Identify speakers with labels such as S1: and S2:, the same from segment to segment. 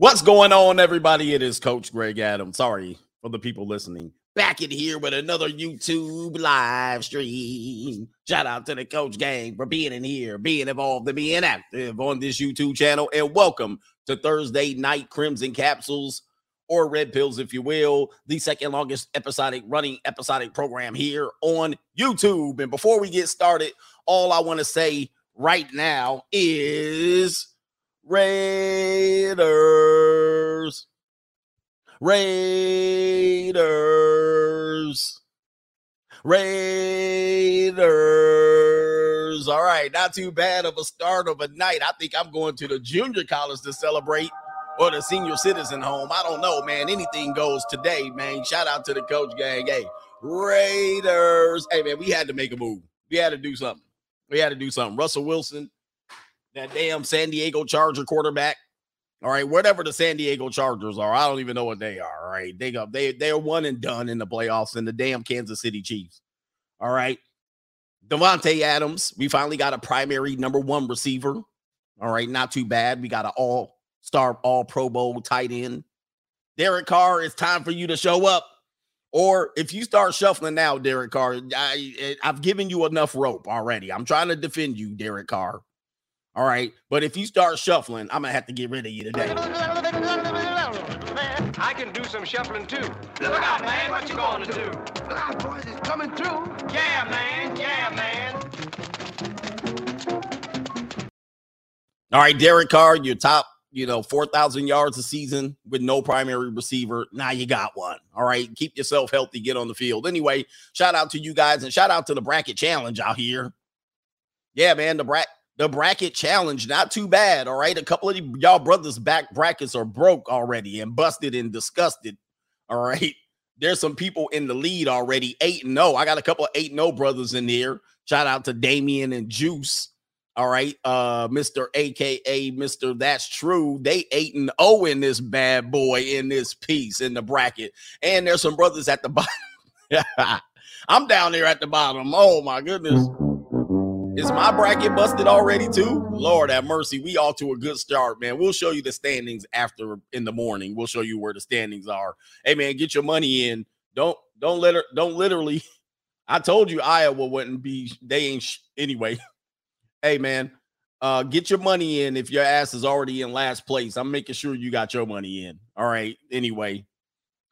S1: What's going on, everybody? It is Coach Greg Adams. Sorry for the people listening. Back in here with another YouTube live stream. Shout out to the Coach Gang for being in here, being involved, and being active on this YouTube channel. And welcome to Thursday Night Crimson Capsules or Red Pills, if you will, the second longest episodic running episodic program here on YouTube. And before we get started, all I want to say right now is Raiders. Raiders. Raiders. All right, not too bad of a start of a night. I think I'm going to the junior college to celebrate or the senior citizen home. I don't know, man. Anything goes today, man. Shout out to the coach gang. Hey, Raiders. Hey, man, we had to make a move. We had to do something. We had to do something. Russell Wilson that damn San Diego Charger quarterback. All right, whatever the San Diego Chargers are, I don't even know what they are. All right, they go they they're one and done in the playoffs and the damn Kansas City Chiefs. All right, Davante Adams, we finally got a primary number one receiver. All right, not too bad. We got an all star, all Pro Bowl tight end. Derek Carr, it's time for you to show up. Or if you start shuffling now, Derek Carr, I, I've given you enough rope already. I'm trying to defend you, Derek Carr. All right. But if you start shuffling, I'm gonna have to get rid of you today.
S2: I can do some shuffling too. Look out, man. What you gonna do? Look out, boys. It's coming through. Yeah, man. Yeah, man.
S1: All right, Derek Carr, your top, you know, 4,000 yards a season with no primary receiver. Now you got one. All right. Keep yourself healthy. Get on the field. Anyway, shout out to you guys and shout out to the bracket challenge out here. Yeah, man. The bracket the bracket challenge. Not too bad. All right. A couple of y'all brothers' back brackets are broke already and busted and disgusted. All right. There's some people in the lead already. 8 and 0. I got a couple of 8 0 brothers in here. Shout out to Damien and Juice. All right. Uh, Mr. AKA Mr. That's True. They 8 and 0 in this bad boy in this piece in the bracket. And there's some brothers at the bottom. I'm down there at the bottom. Oh my goodness. Is my bracket busted already too? Lord have mercy. We all to a good start, man. We'll show you the standings after in the morning. We'll show you where the standings are. Hey man, get your money in. Don't don't let her don't literally. I told you Iowa wouldn't be they ain't sh- anyway. hey man, uh get your money in if your ass is already in last place. I'm making sure you got your money in. All right. Anyway,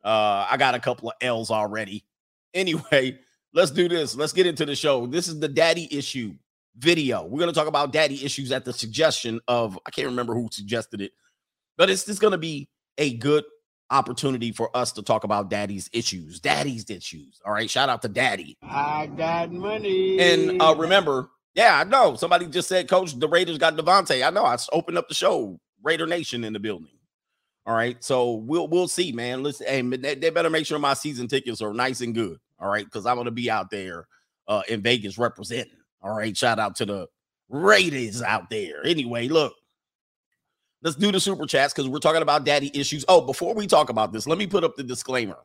S1: uh I got a couple of L's already. Anyway, let's do this. Let's get into the show. This is the daddy issue video. We're going to talk about daddy issues at the suggestion of, I can't remember who suggested it, but it's just going to be a good opportunity for us to talk about daddy's issues, daddy's issues. All right. Shout out to daddy.
S3: I got money.
S1: And uh, remember, yeah, I know somebody just said, Coach, the Raiders got Davante. I know. I opened up the show, Raider Nation in the building. All right. So we'll we'll see, man. Listen, hey, they, they better make sure my season tickets are nice and good. All right. Because I'm going to be out there uh, in Vegas representing. All right. Shout out to the Raiders out there. Anyway, look, let's do the super chats because we're talking about daddy issues. Oh, before we talk about this, let me put up the disclaimer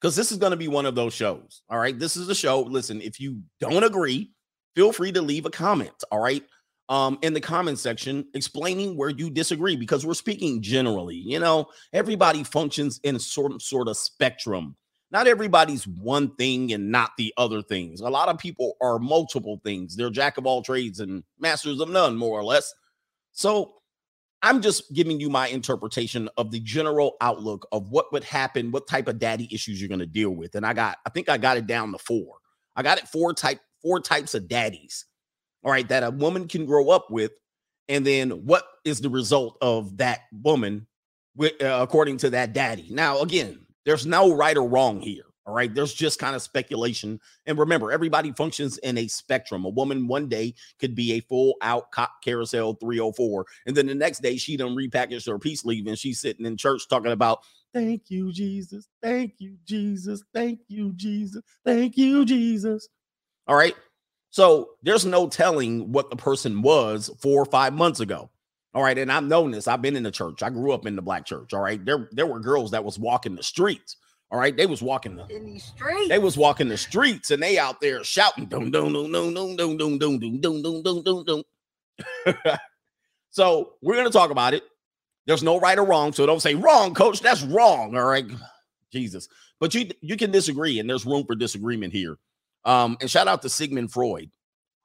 S1: because this is going to be one of those shows. All right. This is a show. Listen, if you don't agree, feel free to leave a comment. All right. Um, in the comment section, explaining where you disagree because we're speaking generally. You know, everybody functions in a sort sort of spectrum not everybody's one thing and not the other things. A lot of people are multiple things. They're jack of all trades and masters of none, more or less. So I'm just giving you my interpretation of the general outlook of what would happen, what type of daddy issues you're going to deal with. And I got, I think I got it down to four. I got it four type, four types of daddies. All right, that a woman can grow up with, and then what is the result of that woman, uh, according to that daddy? Now, again, there's no right or wrong here. All right. There's just kind of speculation. And remember, everybody functions in a spectrum. A woman one day could be a full out cop carousel 304. And then the next day she done repackaged her peace leave and she's sitting in church talking about, thank you, Jesus. Thank you, Jesus. Thank you, Jesus. Thank you, Jesus. All right. So there's no telling what the person was four or five months ago. All right, and I've known this. I've been in the church. I grew up in the black church. All right, there there were girls that was walking the streets. All right, they was walking the
S4: in these streets.
S1: They was walking the streets, and they out there shouting, "Dum dum dum dum dum dum dum dum dum dum dum dum dum dum." So we're gonna talk about it. There's no right or wrong. So don't say wrong, coach. That's wrong. All right. Jesus. But you you can disagree, and there's room for disagreement here. Um, and shout out to Sigmund Freud,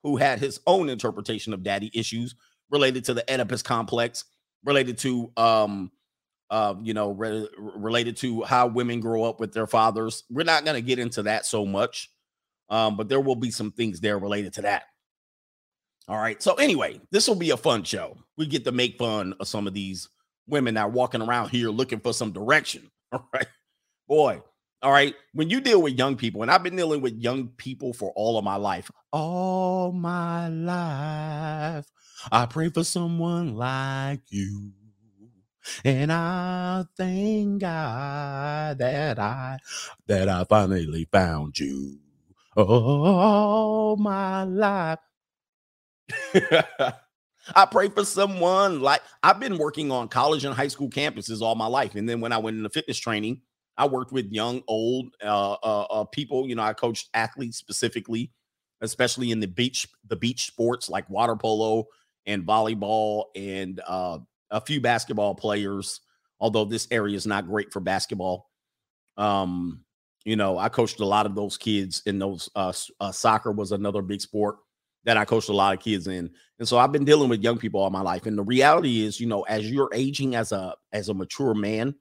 S1: who had his own interpretation of daddy issues related to the Oedipus complex, related to um uh, you know, re- related to how women grow up with their fathers. We're not going to get into that so much, um, but there will be some things there related to that. All right. So anyway, this will be a fun show. We get to make fun of some of these women that are walking around here looking for some direction. All right, boy. All right. When you deal with young people, and I've been dealing with young people for all of my life, all my life, I pray for someone like you. And I thank God that I that I finally found you. All my life. I pray for someone like I've been working on college and high school campuses all my life. And then when I went into fitness training, I worked with young, old uh, uh, uh, people. You know, I coached athletes specifically, especially in the beach, the beach sports like water polo and volleyball and uh, a few basketball players. Although this area is not great for basketball. Um, you know, I coached a lot of those kids in those. Uh, uh, soccer was another big sport that I coached a lot of kids in. And so I've been dealing with young people all my life. And the reality is, you know, as you're aging as a as a mature man,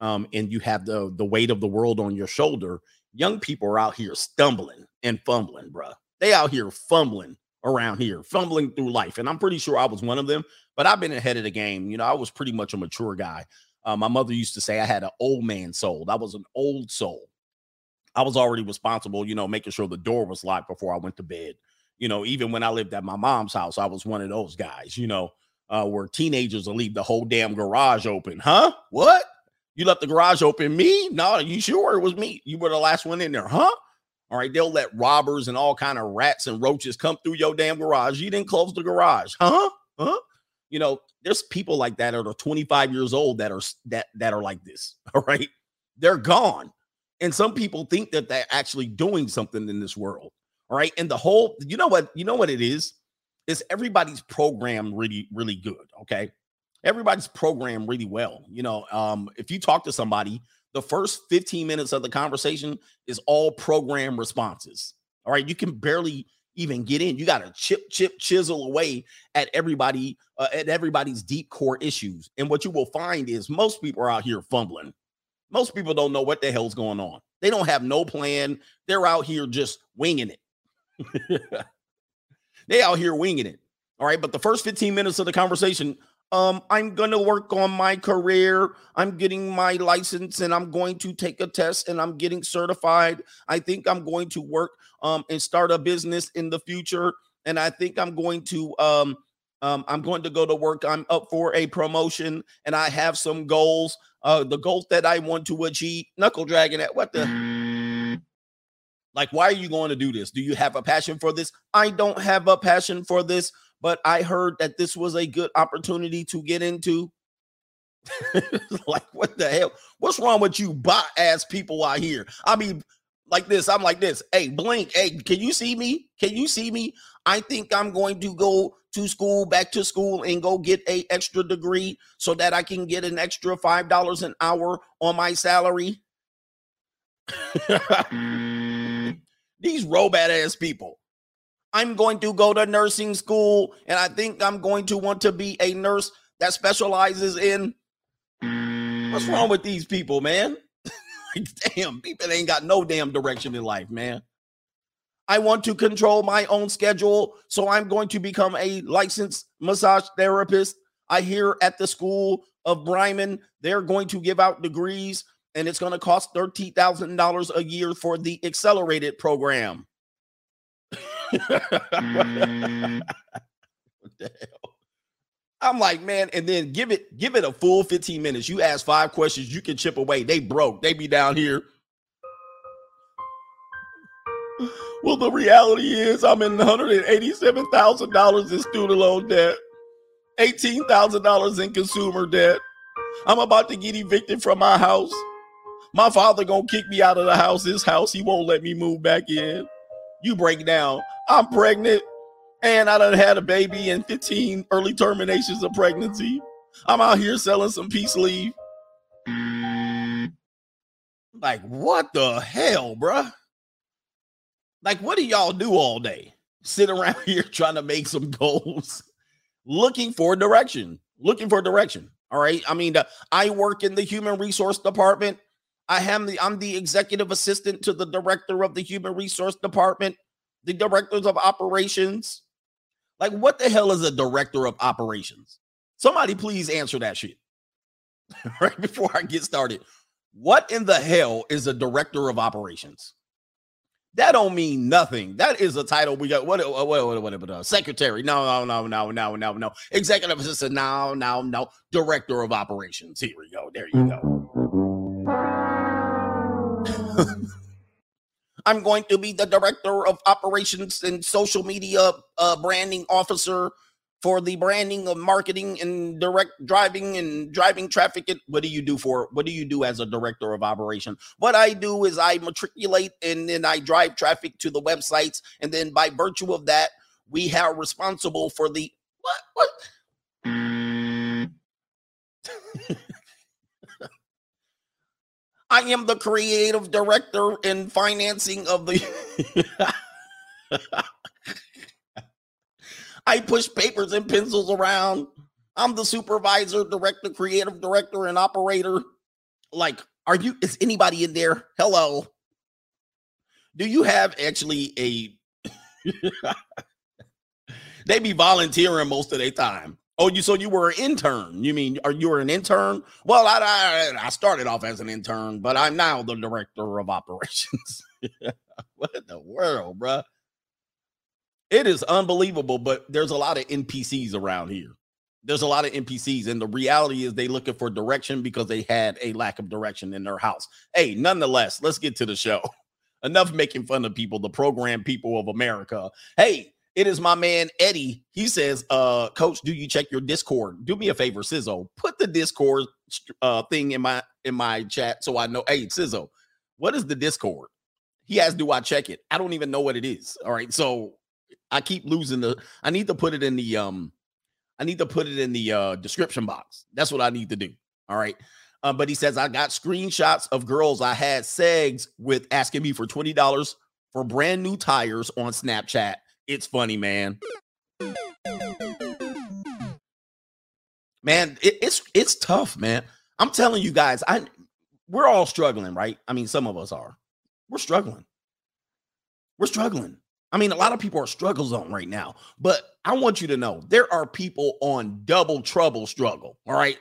S1: um, and you have the the weight of the world on your shoulder, young people are out here stumbling and fumbling, bruh. They out here fumbling around here, fumbling through life. And I'm pretty sure I was one of them, but I've been ahead of the game. You know, I was pretty much a mature guy. Uh, my mother used to say I had an old man soul. I was an old soul. I was already responsible, you know, making sure the door was locked before I went to bed. You know, even when I lived at my mom's house, I was one of those guys, you know, uh, where teenagers will leave the whole damn garage open. Huh? What? You left the garage open? Me? No, you sure it was me? You were the last one in there, huh? All right, they'll let robbers and all kind of rats and roaches come through your damn garage. You didn't close the garage, huh? Huh? You know, there's people like that that are 25 years old that are that that are like this. All right, they're gone, and some people think that they're actually doing something in this world. All right. And the whole, you know what, you know what it is? Is everybody's program really, really good. Okay. Everybody's programmed really well. You know, um, if you talk to somebody, the first 15 minutes of the conversation is all program responses. All right. You can barely even get in. You got to chip, chip, chisel away at everybody, uh, at everybody's deep core issues. And what you will find is most people are out here fumbling. Most people don't know what the hell's going on. They don't have no plan. They're out here just winging it. they out here winging it. All right. But the first 15 minutes of the conversation, um, I'm going to work on my career. I'm getting my license and I'm going to take a test and I'm getting certified. I think I'm going to work um, and start a business in the future. And I think I'm going to um, um, I'm going to go to work. I'm up for a promotion and I have some goals. Uh, the goals that I want to achieve. Knuckle dragging at what the like, why are you going to do this? Do you have a passion for this? I don't have a passion for this, but I heard that this was a good opportunity to get into. like, what the hell? What's wrong with you bot ass people out here? I mean, like this, I'm like this. Hey, blink. Hey, can you see me? Can you see me? I think I'm going to go to school, back to school, and go get a extra degree so that I can get an extra five dollars an hour on my salary. Mm. These robot ass people. I'm going to go to nursing school and I think I'm going to want to be a nurse that specializes in. What's wrong with these people, man? damn, people ain't got no damn direction in life, man. I want to control my own schedule, so I'm going to become a licensed massage therapist. I hear at the school of Bryman, they're going to give out degrees and it's going to cost $13,000 a year for the accelerated program. mm. what the hell? Mm. I'm like, man, and then give it give it a full 15 minutes. You ask five questions, you can chip away. They broke. They be down here. Well, the reality is I'm in $187,000 in student loan debt, $18,000 in consumer debt. I'm about to get evicted from my house. My father gonna kick me out of the house. This house, he won't let me move back in. You break down. I'm pregnant, and I done had a baby and 15 early terminations of pregnancy. I'm out here selling some peace leave. Like, what the hell, bruh? Like, what do y'all do all day? Sit around here trying to make some goals, looking for direction, looking for direction. All right. I mean, I work in the human resource department. I am the I'm the executive assistant to the director of the human resource department, the directors of operations. Like, what the hell is a director of operations? Somebody please answer that shit right before I get started. What in the hell is a director of operations? That don't mean nothing. That is a title we got. What? What? What? What? what, what uh, secretary? No, no, no, no, no, no, no. Executive assistant? No, no, no. Director of operations. Here we go. There you go. I'm going to be the director of operations and social media uh, branding officer for the branding of marketing and direct driving and driving traffic. And What do you do for what do you do as a director of operation? What I do is I matriculate and then I drive traffic to the websites, and then by virtue of that, we are responsible for the what what. I am the creative director and financing of the I push papers and pencils around. I'm the supervisor, director, creative director, and operator. Like, are you, is anybody in there? Hello. Do you have actually a, they be volunteering most of their time. Oh, you so you were an intern? You mean are you were an intern? Well, I, I I started off as an intern, but I'm now the director of operations. what in the world, bruh? It is unbelievable, but there's a lot of NPCs around here. There's a lot of NPCs, and the reality is they looking for direction because they had a lack of direction in their house. Hey, nonetheless, let's get to the show. Enough making fun of people, the program people of America. Hey, it is my man Eddie. He says, uh, Coach, do you check your Discord? Do me a favor, Sizzo. Put the Discord uh thing in my in my chat so I know. Hey, Sizzo, what is the Discord? He asked, Do I check it? I don't even know what it is. All right. So I keep losing the. I need to put it in the um. I need to put it in the uh description box. That's what I need to do. All right. Uh, but he says I got screenshots of girls I had segs with asking me for twenty dollars for brand new tires on Snapchat. It's funny, man. Man, it, it's it's tough, man. I'm telling you guys, I we're all struggling, right? I mean, some of us are. We're struggling. We're struggling. I mean, a lot of people are struggle zone right now, but I want you to know there are people on double trouble struggle. All right.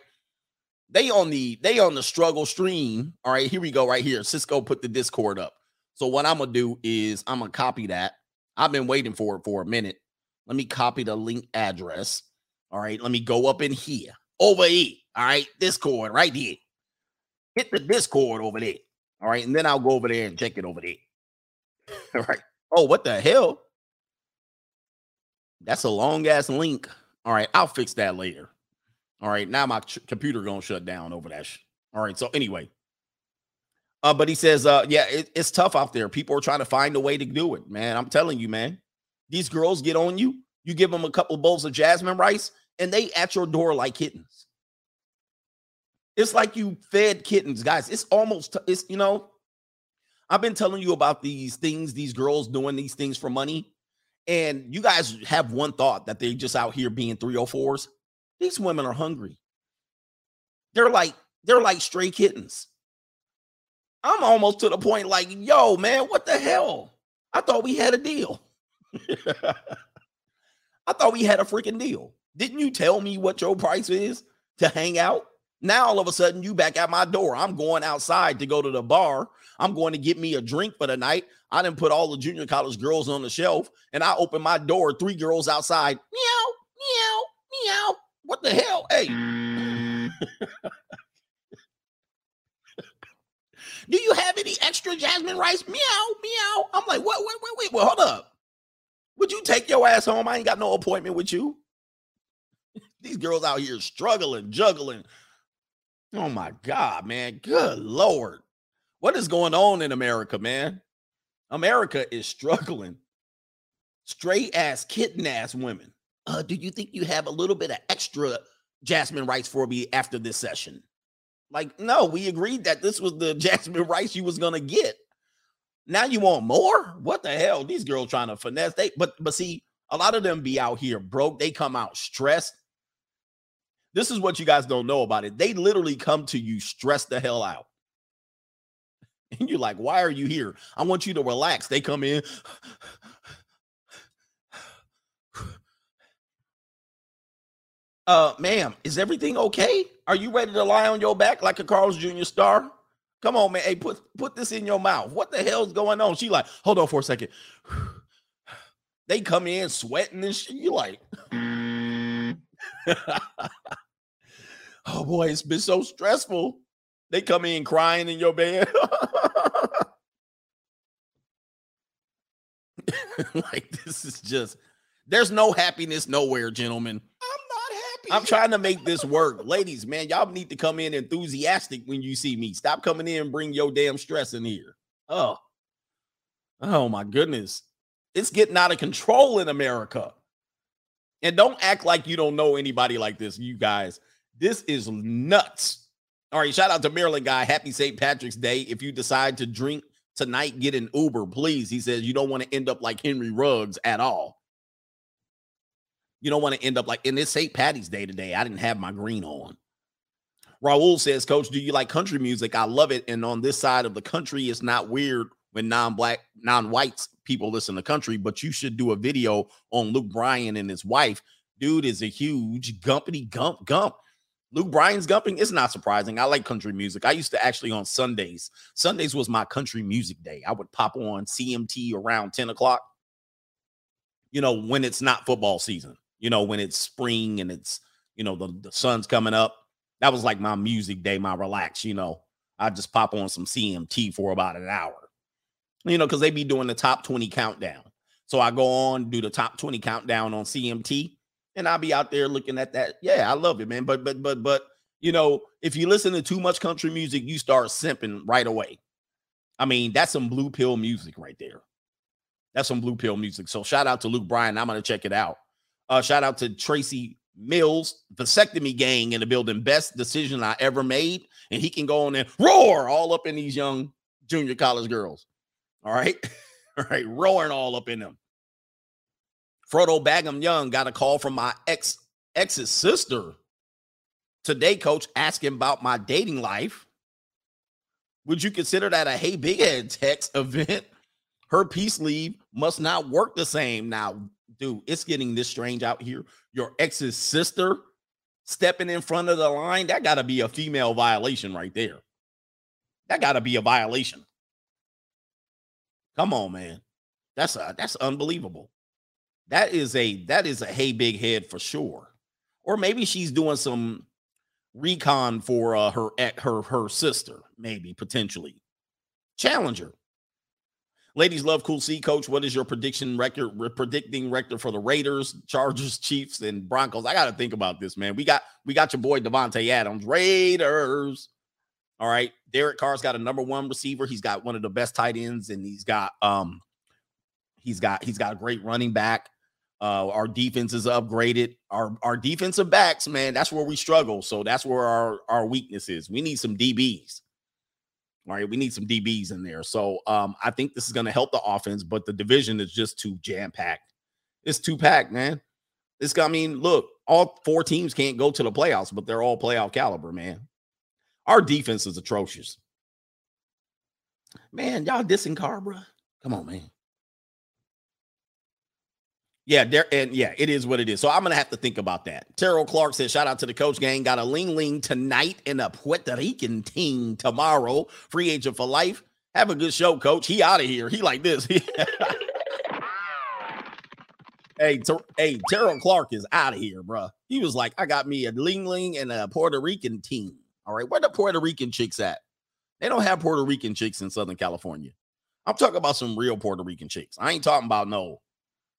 S1: They on the they on the struggle stream. All right, here we go, right here. Cisco put the Discord up. So what I'm gonna do is I'm gonna copy that. I've been waiting for it for a minute. Let me copy the link address. All right, let me go up in here. Over here. All right, Discord right here. Hit the Discord over there. All right, and then I'll go over there and check it over there. All right. Oh, what the hell? That's a long ass link. All right, I'll fix that later. All right, now my ch- computer gonna shut down over that. Sh- All right, so anyway, uh, but he says, uh, yeah, it, it's tough out there. People are trying to find a way to do it, man. I'm telling you, man. These girls get on you. You give them a couple bowls of jasmine rice, and they at your door like kittens. It's like you fed kittens, guys. It's almost, it's you know, I've been telling you about these things, these girls doing these things for money. And you guys have one thought that they're just out here being 304s. These women are hungry. They're like, they're like stray kittens. I'm almost to the point like, yo, man, what the hell? I thought we had a deal. I thought we had a freaking deal. Didn't you tell me what your price is to hang out? Now all of a sudden you back at my door. I'm going outside to go to the bar. I'm going to get me a drink for the night. I didn't put all the junior college girls on the shelf and I open my door, three girls outside. Meow, meow, meow. What the hell? Hey. Do you have any extra jasmine rice? Meow, meow. I'm like, what? Wait, wait, wait. Well, hold up. Would you take your ass home? I ain't got no appointment with you. These girls out here struggling, juggling. Oh my God, man. Good Lord. What is going on in America, man? America is struggling. Straight ass, kitten ass women. Uh, do you think you have a little bit of extra Jasmine Rice for me after this session. Like, no, we agreed that this was the Jasmine Rice you was gonna get. Now you want more? What the hell? These girls trying to finesse. They but but see, a lot of them be out here broke. They come out stressed. This is what you guys don't know about it. They literally come to you stressed the hell out. And you're like, why are you here? I want you to relax. They come in. Uh, ma'am, is everything okay? Are you ready to lie on your back like a Carl's Jr. star? Come on, man. Hey, put put this in your mouth. What the hell's going on? She like, hold on for a second. They come in sweating and shit. You like, oh boy, it's been so stressful. They come in crying in your bed. like this is just there's no happiness nowhere, gentlemen. I'm trying to make this work. Ladies, man, y'all need to come in enthusiastic when you see me. Stop coming in and bring your damn stress in here. Oh. Oh my goodness. It's getting out of control in America. And don't act like you don't know anybody like this, you guys. This is nuts. All right, shout out to Maryland guy. Happy St. Patrick's Day. If you decide to drink tonight, get an Uber, please. He says you don't want to end up like Henry Ruggs at all. You don't want to end up like in this St. Patty's Day today. I didn't have my green on. Raul says, Coach, do you like country music? I love it. And on this side of the country, it's not weird when non-black, non-whites people listen to country, but you should do a video on Luke Bryan and his wife. Dude is a huge gumpity gump gump. Luke Bryan's gumping. is not surprising. I like country music. I used to actually on Sundays. Sundays was my country music day. I would pop on CMT around 10 o'clock. You know, when it's not football season you know, when it's spring and it's, you know, the, the sun's coming up. That was like my music day, my relax, you know. I just pop on some CMT for about an hour, you know, because they be doing the top 20 countdown. So I go on, do the top 20 countdown on CMT, and I'll be out there looking at that. Yeah, I love it, man. But, but, but, but, you know, if you listen to too much country music, you start simping right away. I mean, that's some blue pill music right there. That's some blue pill music. So shout out to Luke Bryan. I'm going to check it out. Uh, shout out to Tracy Mills, vasectomy gang in the building. Best decision I ever made. And he can go on and roar all up in these young junior college girls. All right. all right. Roaring all up in them. Frodo Bagum Young got a call from my ex ex's sister today, coach, asking about my dating life. Would you consider that a hey big head text event? Her peace leave must not work the same. Now, dude, it's getting this strange out here. Your ex's sister stepping in front of the line, that got to be a female violation right there. That got to be a violation. Come on, man. That's a, that's unbelievable. That is a that is a hey big head for sure. Or maybe she's doing some recon for uh, her her her sister, maybe potentially. Challenger. Ladies love cool C coach. What is your prediction record predicting record for the Raiders, Chargers, Chiefs, and Broncos? I got to think about this, man. We got we got your boy Davante Adams, Raiders. All right. Derek Carr's got a number one receiver. He's got one of the best tight ends, and he's got um he's got he's got a great running back. Uh, our defense is upgraded. Our our defensive backs, man, that's where we struggle. So that's where our our weakness is. We need some DBs. All right, we need some DBs in there. So um, I think this is going to help the offense, but the division is just too jam packed. It's too packed, man. It's I mean, look, all four teams can't go to the playoffs, but they're all playoff caliber, man. Our defense is atrocious. Man, y'all dissing Carbra. Come on, man. Yeah, there and yeah, it is what it is. So I'm gonna have to think about that. Terrell Clark says, "Shout out to the coach gang. Got a ling ling tonight and a Puerto Rican team tomorrow. Free agent for life. Have a good show, coach. He out of here. He like this. hey, ter- hey, Terrell Clark is out of here, bro. He was like, I got me a ling ling and a Puerto Rican team. All right, where the Puerto Rican chicks at? They don't have Puerto Rican chicks in Southern California. I'm talking about some real Puerto Rican chicks. I ain't talking about no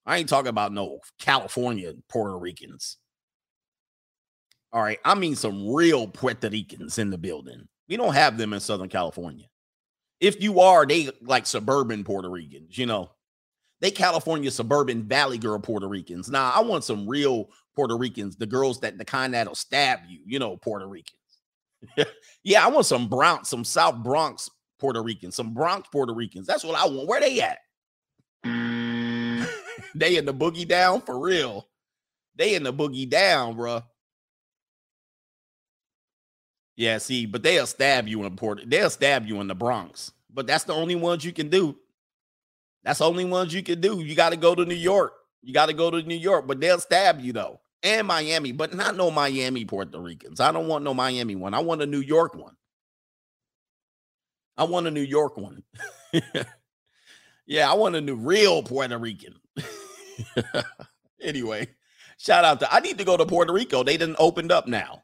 S1: I ain't talking about no California Puerto Ricans. All right. I mean some real Puerto Ricans in the building. We don't have them in Southern California. If you are, they like suburban Puerto Ricans, you know. They California suburban Valley girl Puerto Ricans. Now, I want some real Puerto Ricans, the girls that the kind that'll stab you, you know, Puerto Ricans. yeah, I want some Bronx, some South Bronx Puerto Ricans, some Bronx Puerto Ricans. That's what I want. Where they at? They in the boogie down for real. They in the boogie down, bro. Yeah, see, but they'll stab you in Port. They'll stab you in the Bronx. But that's the only ones you can do. That's the only ones you can do. You got to go to New York. You got to go to New York, but they'll stab you though. And Miami, but not no Miami Puerto Ricans. I don't want no Miami one. I want a New York one. I want a New York one. yeah, I want a new real Puerto Rican. anyway, shout out to I need to go to Puerto Rico. They didn't opened up now.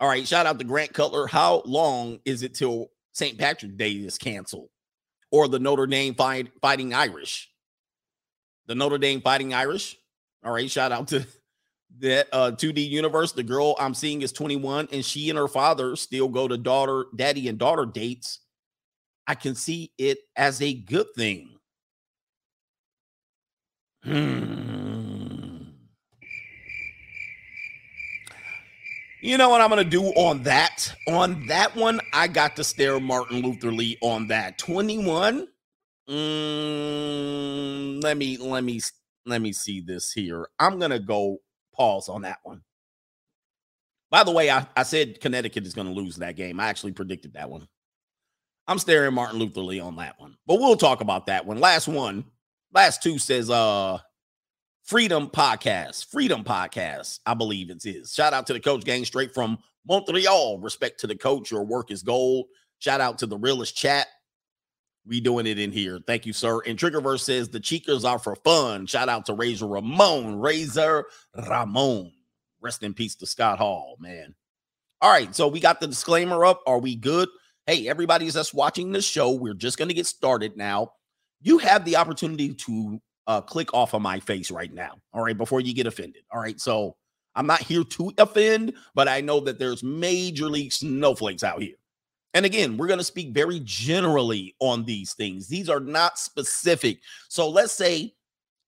S1: All right, shout out to Grant Cutler. How long is it till St. Patrick's Day is canceled? Or the Notre Dame fight, Fighting Irish? The Notre Dame Fighting Irish. All right, shout out to that uh 2D universe. The girl I'm seeing is 21, and she and her father still go to daughter, daddy, and daughter dates. I can see it as a good thing. Hmm. You know what I'm going to do on that? On that one, I got to stare Martin Luther Lee on that. 21. Mm, let me let me let me see this here. I'm going to go pause on that one. By the way, I, I said Connecticut is going to lose that game. I actually predicted that one. I'm staring Martin Luther Lee on that one. But we'll talk about that one. Last one. Last two says uh Freedom Podcast. Freedom Podcast, I believe it is. Shout out to the coach gang straight from Montreal. Respect to the coach. Your work is gold. Shout out to the realest chat. We doing it in here. Thank you, sir. And Triggerverse says the cheekers are for fun. Shout out to Razor Ramon. Razor Ramon. Rest in peace to Scott Hall, man. All right, so we got the disclaimer up. Are we good? Hey, everybody that's watching this show, we're just going to get started now. You have the opportunity to uh, click off of my face right now. All right, before you get offended. All right, so I'm not here to offend, but I know that there's major league snowflakes out here. And again, we're going to speak very generally on these things. These are not specific. So let's say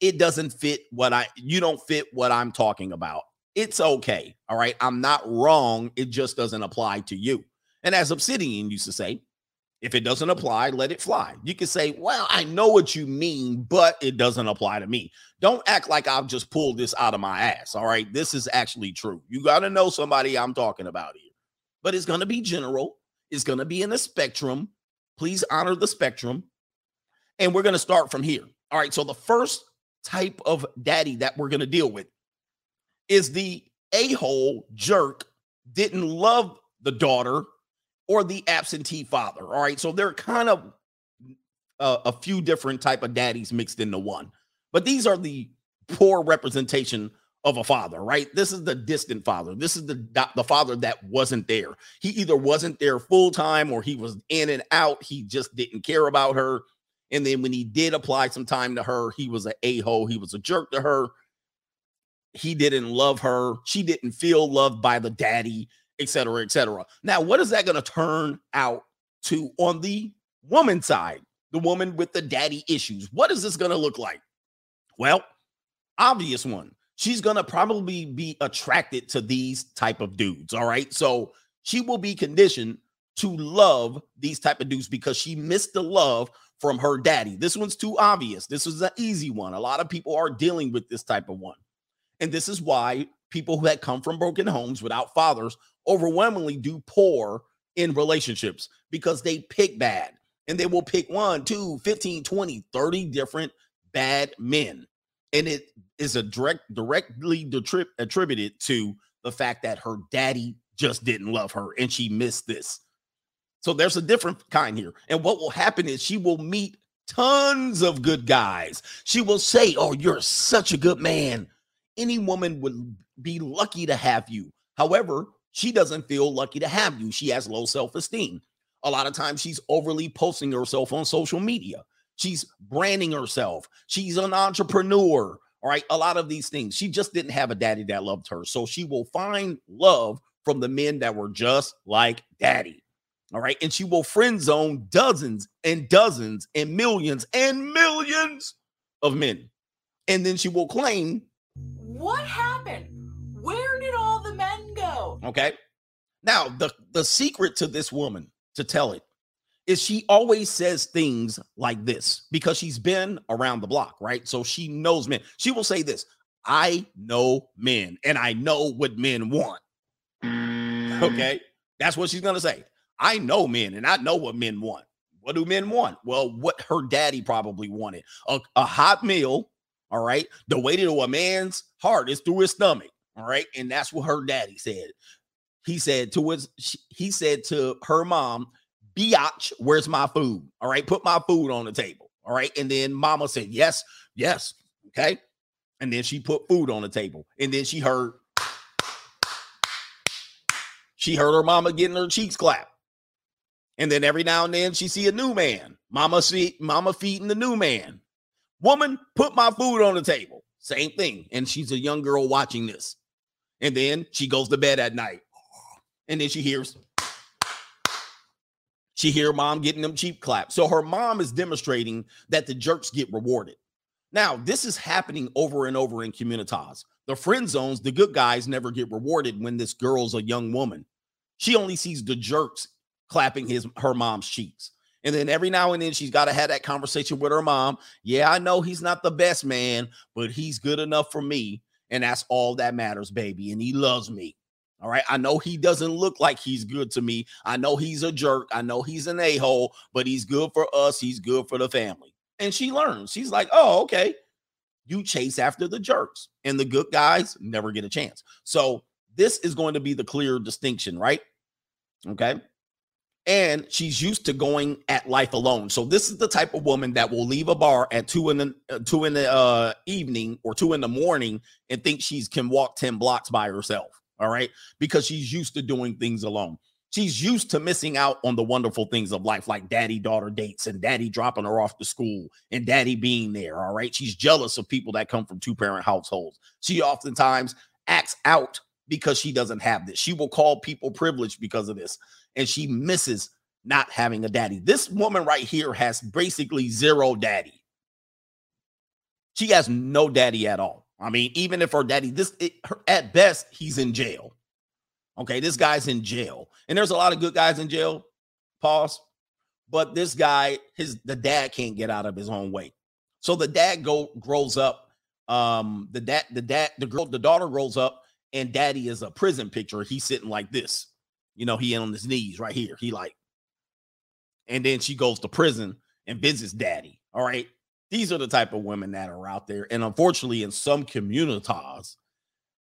S1: it doesn't fit what I you don't fit what I'm talking about. It's okay. All right. I'm not wrong. It just doesn't apply to you. And as Obsidian used to say, if it doesn't apply, let it fly. You can say, Well, I know what you mean, but it doesn't apply to me. Don't act like I've just pulled this out of my ass. All right. This is actually true. You got to know somebody I'm talking about here, but it's going to be general, it's going to be in the spectrum. Please honor the spectrum. And we're going to start from here. All right. So the first type of daddy that we're going to deal with is the a hole jerk didn't love the daughter or the absentee father. All right. So they're kind of uh, a few different type of daddies mixed into one. But these are the poor representation of a father, right? This is the distant father. This is the the father that wasn't there. He either wasn't there full time or he was in and out. He just didn't care about her. And then when he did apply some time to her, he was an a-hole. He was a jerk to her. He didn't love her. She didn't feel loved by the daddy et cetera, et cetera. Now, what is that going to turn out to on the woman side? The woman with the daddy issues. What is this going to look like? Well, obvious one. She's going to probably be attracted to these type of dudes, all right? So, she will be conditioned to love these type of dudes because she missed the love from her daddy. This one's too obvious. This is an easy one. A lot of people are dealing with this type of one. And this is why people who had come from broken homes without fathers overwhelmingly do poor in relationships because they pick bad and they will pick one, two, 15, 20, 30 different bad men. And it is a direct directly detrib- attributed to the fact that her daddy just didn't love her and she missed this. So there's a different kind here. And what will happen is she will meet tons of good guys. She will say, Oh, you're such a good man. Any woman would be lucky to have you. However, she doesn't feel lucky to have you. She has low self esteem. A lot of times she's overly posting herself on social media. She's branding herself. She's an entrepreneur. All right. A lot of these things. She just didn't have a daddy that loved her. So she will find love from the men that were just like daddy. All right. And she will friend zone dozens and dozens and millions and millions of men. And then she will claim
S4: What happened? Where did all the?
S1: Okay. Now, the the secret to this woman to tell it is she always says things like this because she's been around the block, right? So she knows men. She will say this, I know men and I know what men want. Mm. Okay? That's what she's going to say. I know men and I know what men want. What do men want? Well, what her daddy probably wanted a, a hot meal. All right. The way to a man's heart is through his stomach. All right. And that's what her daddy said. He said to his, he said to her mom, Biatch, where's my food? All right. Put my food on the table. All right. And then mama said, Yes, yes. Okay. And then she put food on the table. And then she heard, she heard her mama getting her cheeks clapped. And then every now and then she see a new man. Mama see mama feeding the new man. Woman, put my food on the table. Same thing. And she's a young girl watching this. And then she goes to bed at night. And then she hears she hear mom getting them cheap claps. So her mom is demonstrating that the jerks get rewarded. Now, this is happening over and over in communities. The friend zones, the good guys never get rewarded when this girl's a young woman. She only sees the jerks clapping his her mom's cheeks. And then every now and then she's got to have that conversation with her mom. Yeah, I know he's not the best man, but he's good enough for me. And that's all that matters, baby. And he loves me. All right. I know he doesn't look like he's good to me. I know he's a jerk. I know he's an a hole, but he's good for us. He's good for the family. And she learns. She's like, oh, okay. You chase after the jerks, and the good guys never get a chance. So this is going to be the clear distinction, right? Okay and she's used to going at life alone. So this is the type of woman that will leave a bar at two in the uh, two in the uh, evening or two in the morning and think she's can walk ten blocks by herself. All right, because she's used to doing things alone. She's used to missing out on the wonderful things of life, like daddy daughter dates and daddy dropping her off to school and daddy being there. All right, she's jealous of people that come from two parent households. She oftentimes acts out because she doesn't have this. She will call people privileged because of this and she misses not having a daddy. This woman right here has basically zero daddy. She has no daddy at all. I mean, even if her daddy, this it, her, at best, he's in jail. Okay, this guy's in jail, and there's a lot of good guys in jail. Pause. But this guy, his the dad can't get out of his own way. So the dad go grows up. Um, the dad, the dad, the girl, the daughter grows up, and daddy is a prison picture. He's sitting like this. You know, he on his knees right here. He like, and then she goes to prison and visits daddy. All right. These are the type of women that are out there. And unfortunately, in some communities,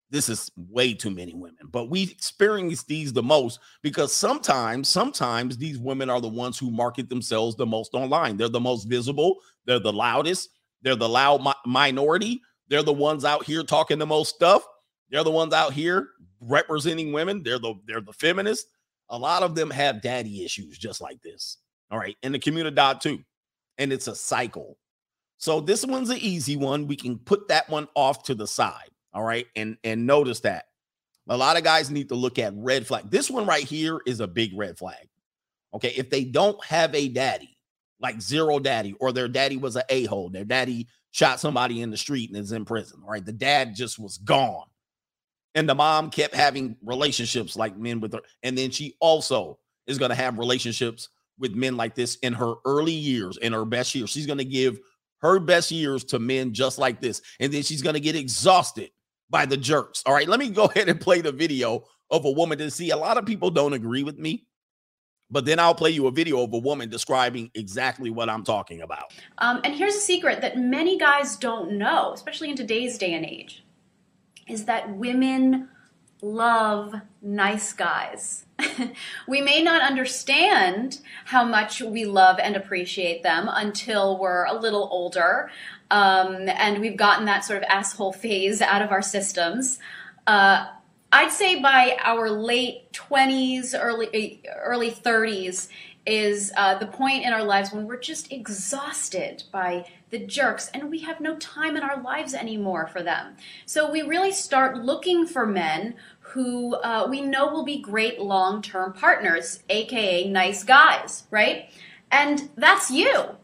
S1: this is way too many women. But we experience these the most because sometimes, sometimes these women are the ones who market themselves the most online. They're the most visible, they're the loudest, they're the loud mi- minority, they're the ones out here talking the most stuff. They're the ones out here representing women. They're the they're the feminists. A lot of them have daddy issues just like this. All right. And the community dot too. And it's a cycle. So this one's an easy one. We can put that one off to the side. All right. And and notice that a lot of guys need to look at red flag. This one right here is a big red flag. Okay. If they don't have a daddy, like zero daddy, or their daddy was an a-hole, their daddy shot somebody in the street and is in prison. Right. The dad just was gone. And the mom kept having relationships like men with her. And then she also is going to have relationships with men like this in her early years, in her best years. She's going to give her best years to men just like this. And then she's going to get exhausted by the jerks. All right, let me go ahead and play the video of a woman to see. A lot of people don't agree with me, but then I'll play you a video of a woman describing exactly what I'm talking about.
S5: Um, and here's a secret that many guys don't know, especially in today's day and age is that women love nice guys. we may not understand how much we love and appreciate them until we're a little older um, and we've gotten that sort of asshole phase out of our systems. Uh, I'd say by our late 20s, early early 30s is uh, the point in our lives when we're just exhausted by the jerks, and we have no time in our lives anymore for them. So we really start looking for men who uh, we know will be great long term partners, aka nice guys, right? And that's you.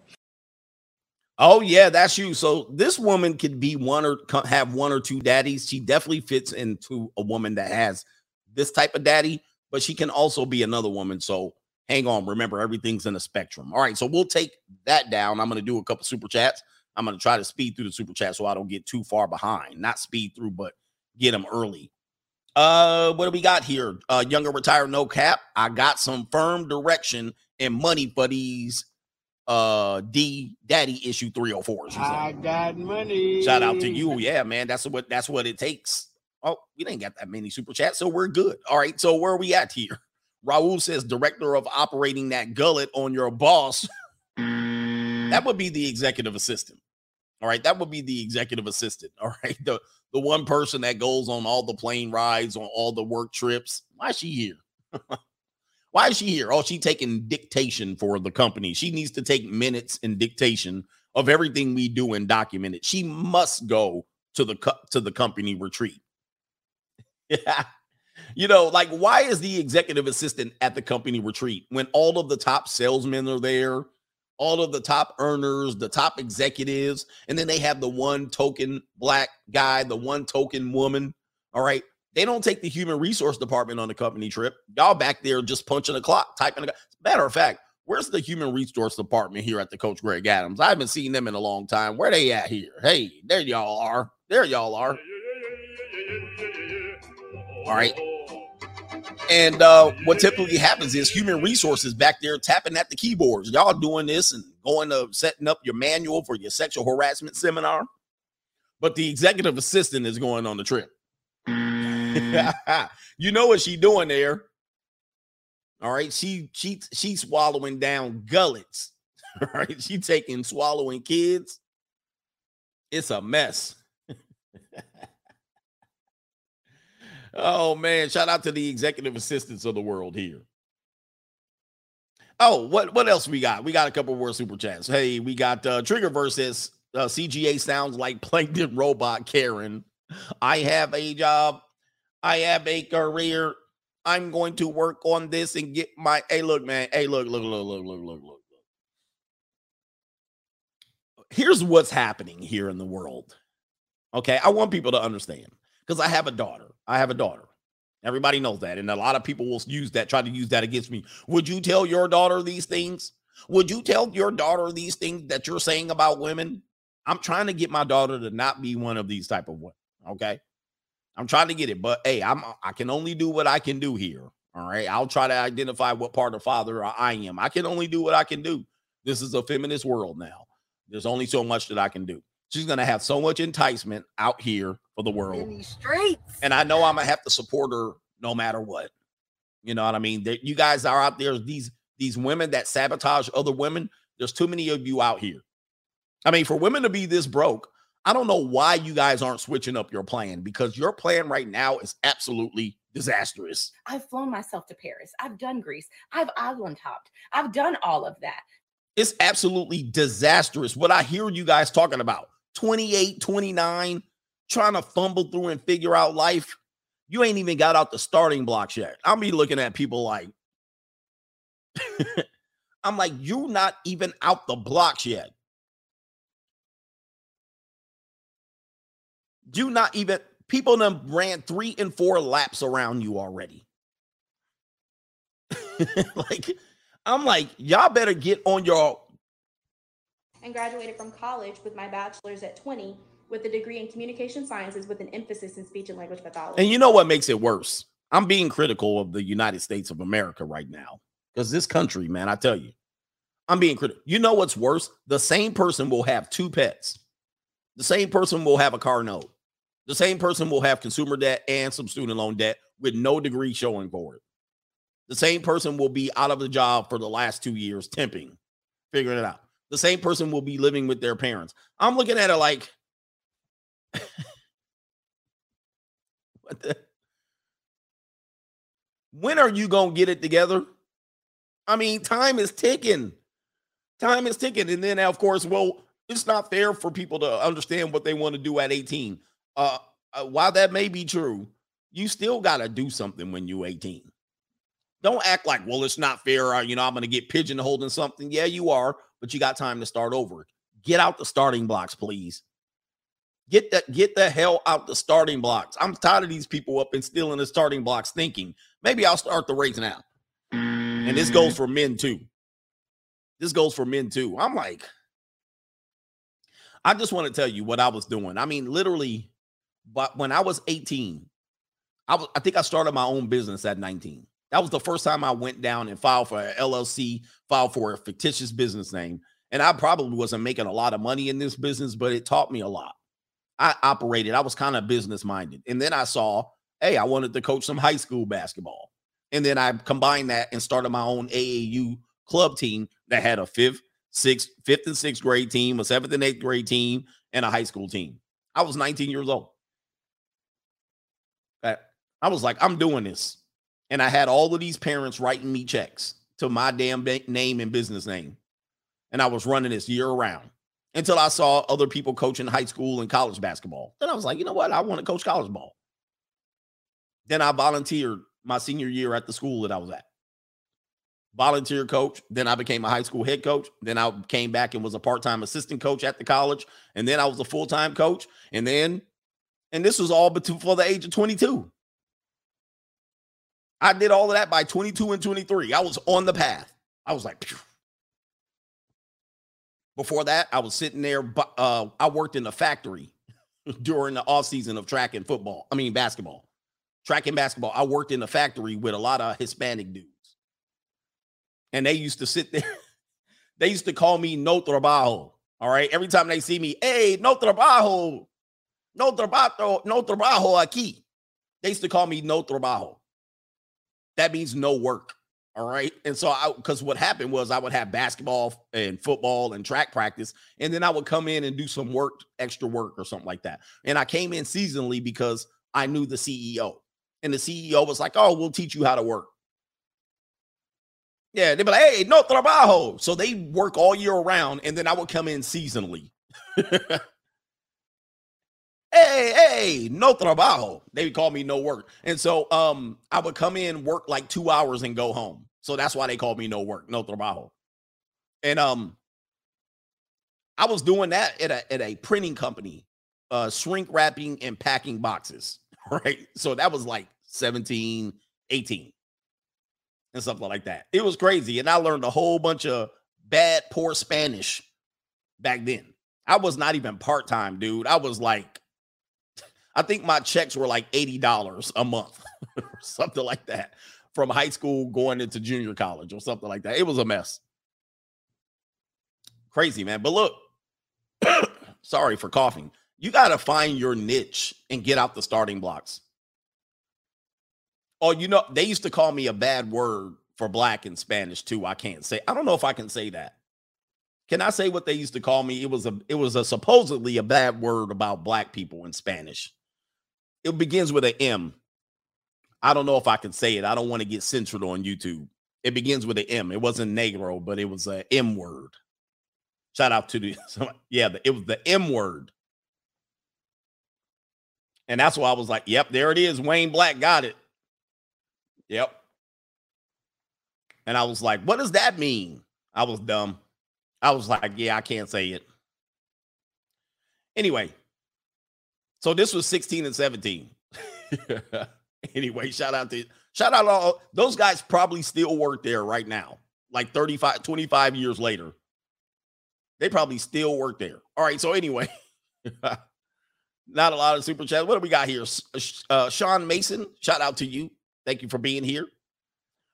S1: Oh yeah, that's you. So this woman could be one or have one or two daddies. She definitely fits into a woman that has this type of daddy, but she can also be another woman. So hang on. Remember, everything's in a spectrum. All right, so we'll take that down. I'm going to do a couple super chats. I'm going to try to speed through the super chat so I don't get too far behind. Not speed through, but get them early. Uh, what do we got here? Uh, younger retired no cap. I got some firm direction and money for these uh D Daddy issue 304. She
S3: I got money.
S1: Shout out to you. Yeah, man. That's what that's what it takes. Oh, we didn't get that many super chats, so we're good. All right. So where are we at here? Raul says director of operating that gullet on your boss. that would be the executive assistant. All right. That would be the executive assistant. All right. The the one person that goes on all the plane rides, on all the work trips. Why is she here? Why is she here? Oh, she taking dictation for the company. She needs to take minutes and dictation of everything we do and document it. She must go to the to the company retreat. Yeah. You know, like why is the executive assistant at the company retreat when all of the top salesmen are there, all of the top earners, the top executives, and then they have the one token black guy, the one token woman. All right. They don't take the human resource department on the company trip. Y'all back there just punching a clock, typing. A, matter of fact, where's the human resource department here at the Coach Greg Adams? I haven't seen them in a long time. Where they at here? Hey, there y'all are. There y'all are. All right. And uh, what typically happens is human resources back there tapping at the keyboards. Y'all doing this and going to setting up your manual for your sexual harassment seminar. But the executive assistant is going on the trip. you know what she doing there. All right. She she she's swallowing down gullets. All right. She taking swallowing kids. It's a mess. Oh man, shout out to the executive assistants of the world here. Oh, what what else we got? We got a couple more super chats. Hey, we got uh Trigger versus uh, CGA sounds like plankton robot Karen. I have a job. I have a career. I'm going to work on this and get my. Hey, look, man. Hey, look, look, look, look, look, look, look. Here's what's happening here in the world. Okay, I want people to understand because I have a daughter. I have a daughter. Everybody knows that, and a lot of people will use that, try to use that against me. Would you tell your daughter these things? Would you tell your daughter these things that you're saying about women? I'm trying to get my daughter to not be one of these type of women. Okay. I'm trying to get it, but hey, I'm I can only do what I can do here. All right. I'll try to identify what part of father I am. I can only do what I can do. This is a feminist world now. There's only so much that I can do. She's gonna have so much enticement out here for the world.
S6: in these streets.
S1: And I know I'm gonna have to support her no matter what. You know what I mean? That you guys are out there, these these women that sabotage other women. There's too many of you out here. I mean, for women to be this broke, I don't know why you guys aren't switching up your plan because your plan right now is absolutely disastrous.
S6: I've flown myself to Paris. I've done Greece. I've island hopped. I've done all of that.
S1: It's absolutely disastrous what I hear you guys talking about. 28, 29, trying to fumble through and figure out life. You ain't even got out the starting blocks yet. I'll be looking at people like, I'm like, you're not even out the blocks yet. You not even people them ran three and four laps around you already. like, I'm like, y'all better get on your
S7: and graduated from college with my bachelor's at 20 with a degree in communication sciences with an emphasis in speech and language pathology.
S1: And you know what makes it worse? I'm being critical of the United States of America right now because this country, man, I tell you, I'm being critical. You know what's worse? The same person will have two pets. The same person will have a car note. The same person will have consumer debt and some student loan debt with no degree showing for it. The same person will be out of the job for the last two years, temping, figuring it out. The same person will be living with their parents. I'm looking at it like, what the? When are you going to get it together? I mean, time is ticking. Time is ticking. And then, of course, well, it's not fair for people to understand what they want to do at 18. Uh, uh while that may be true, you still got to do something when you're 18. Don't act like, well, it's not fair. Or, you know, I'm going to get pigeonholed in something. Yeah, you are, but you got time to start over. Get out the starting blocks, please. Get the get the hell out the starting blocks. I'm tired of these people up and still in the starting blocks thinking maybe I'll start the race now. And this goes mm. for men too. This goes for men too. I'm like, I just want to tell you what I was doing. I mean, literally, but when I was 18, I was I think I started my own business at 19. That was the first time I went down and filed for an LLC, filed for a fictitious business name. And I probably wasn't making a lot of money in this business, but it taught me a lot. I operated, I was kind of business minded. And then I saw, hey, I wanted to coach some high school basketball. And then I combined that and started my own AAU club team that had a fifth, sixth, fifth and sixth grade team, a seventh and eighth grade team, and a high school team. I was 19 years old. I was like, I'm doing this. And I had all of these parents writing me checks to my damn name and business name. And I was running this year round until I saw other people coaching high school and college basketball. Then I was like, you know what? I want to coach college ball. Then I volunteered my senior year at the school that I was at. Volunteer coach. Then I became a high school head coach. Then I came back and was a part time assistant coach at the college. And then I was a full time coach. And then, and this was all before the age of 22. I did all of that by 22 and 23. I was on the path. I was like, Phew. Before that, I was sitting there. Uh, I worked in the factory during the off season of track and football. I mean, basketball, track and basketball. I worked in the factory with a lot of Hispanic dudes. And they used to sit there. they used to call me No Trabajo. All right. Every time they see me, hey, No Trabajo, No Trabajo, No Trabajo aquí. They used to call me No Trabajo. That means no work. All right. And so I because what happened was I would have basketball and football and track practice, and then I would come in and do some work, extra work or something like that. And I came in seasonally because I knew the CEO. And the CEO was like, Oh, we'll teach you how to work. Yeah, they'd be like, hey, no trabajo. So they work all year around, and then I would come in seasonally. hey, hey, no trabajo. They would call me no work. And so um, I would come in, work like two hours, and go home. So that's why they called me no work, no trabajo. And um, I was doing that at a at a printing company, uh, shrink wrapping and packing boxes. Right. So that was like 17, 18 and something like that. It was crazy. And I learned a whole bunch of bad, poor Spanish back then. I was not even part time, dude. I was like I think my checks were like $80 a month something like that from high school going into junior college or something like that. It was a mess. Crazy, man. But look, sorry for coughing. You got to find your niche and get out the starting blocks. Oh, you know, they used to call me a bad word for black in Spanish too. I can't say. I don't know if I can say that. Can I say what they used to call me? It was a it was a supposedly a bad word about black people in Spanish it begins with an M. I don't know if I can say it. I don't want to get censored on YouTube. It begins with an M. It wasn't Negro, but it was a M word. Shout out to the yeah, it was the M word. And that's why I was like, yep, there it is. Wayne Black got it. Yep. And I was like, what does that mean? I was dumb. I was like, yeah, I can't say it. Anyway, so this was 16 and 17. anyway, shout out to shout out all those guys probably still work there right now, like 35, 25 years later. They probably still work there. All right. So anyway, not a lot of super chats. What do we got here? Uh, Sean Mason, shout out to you. Thank you for being here.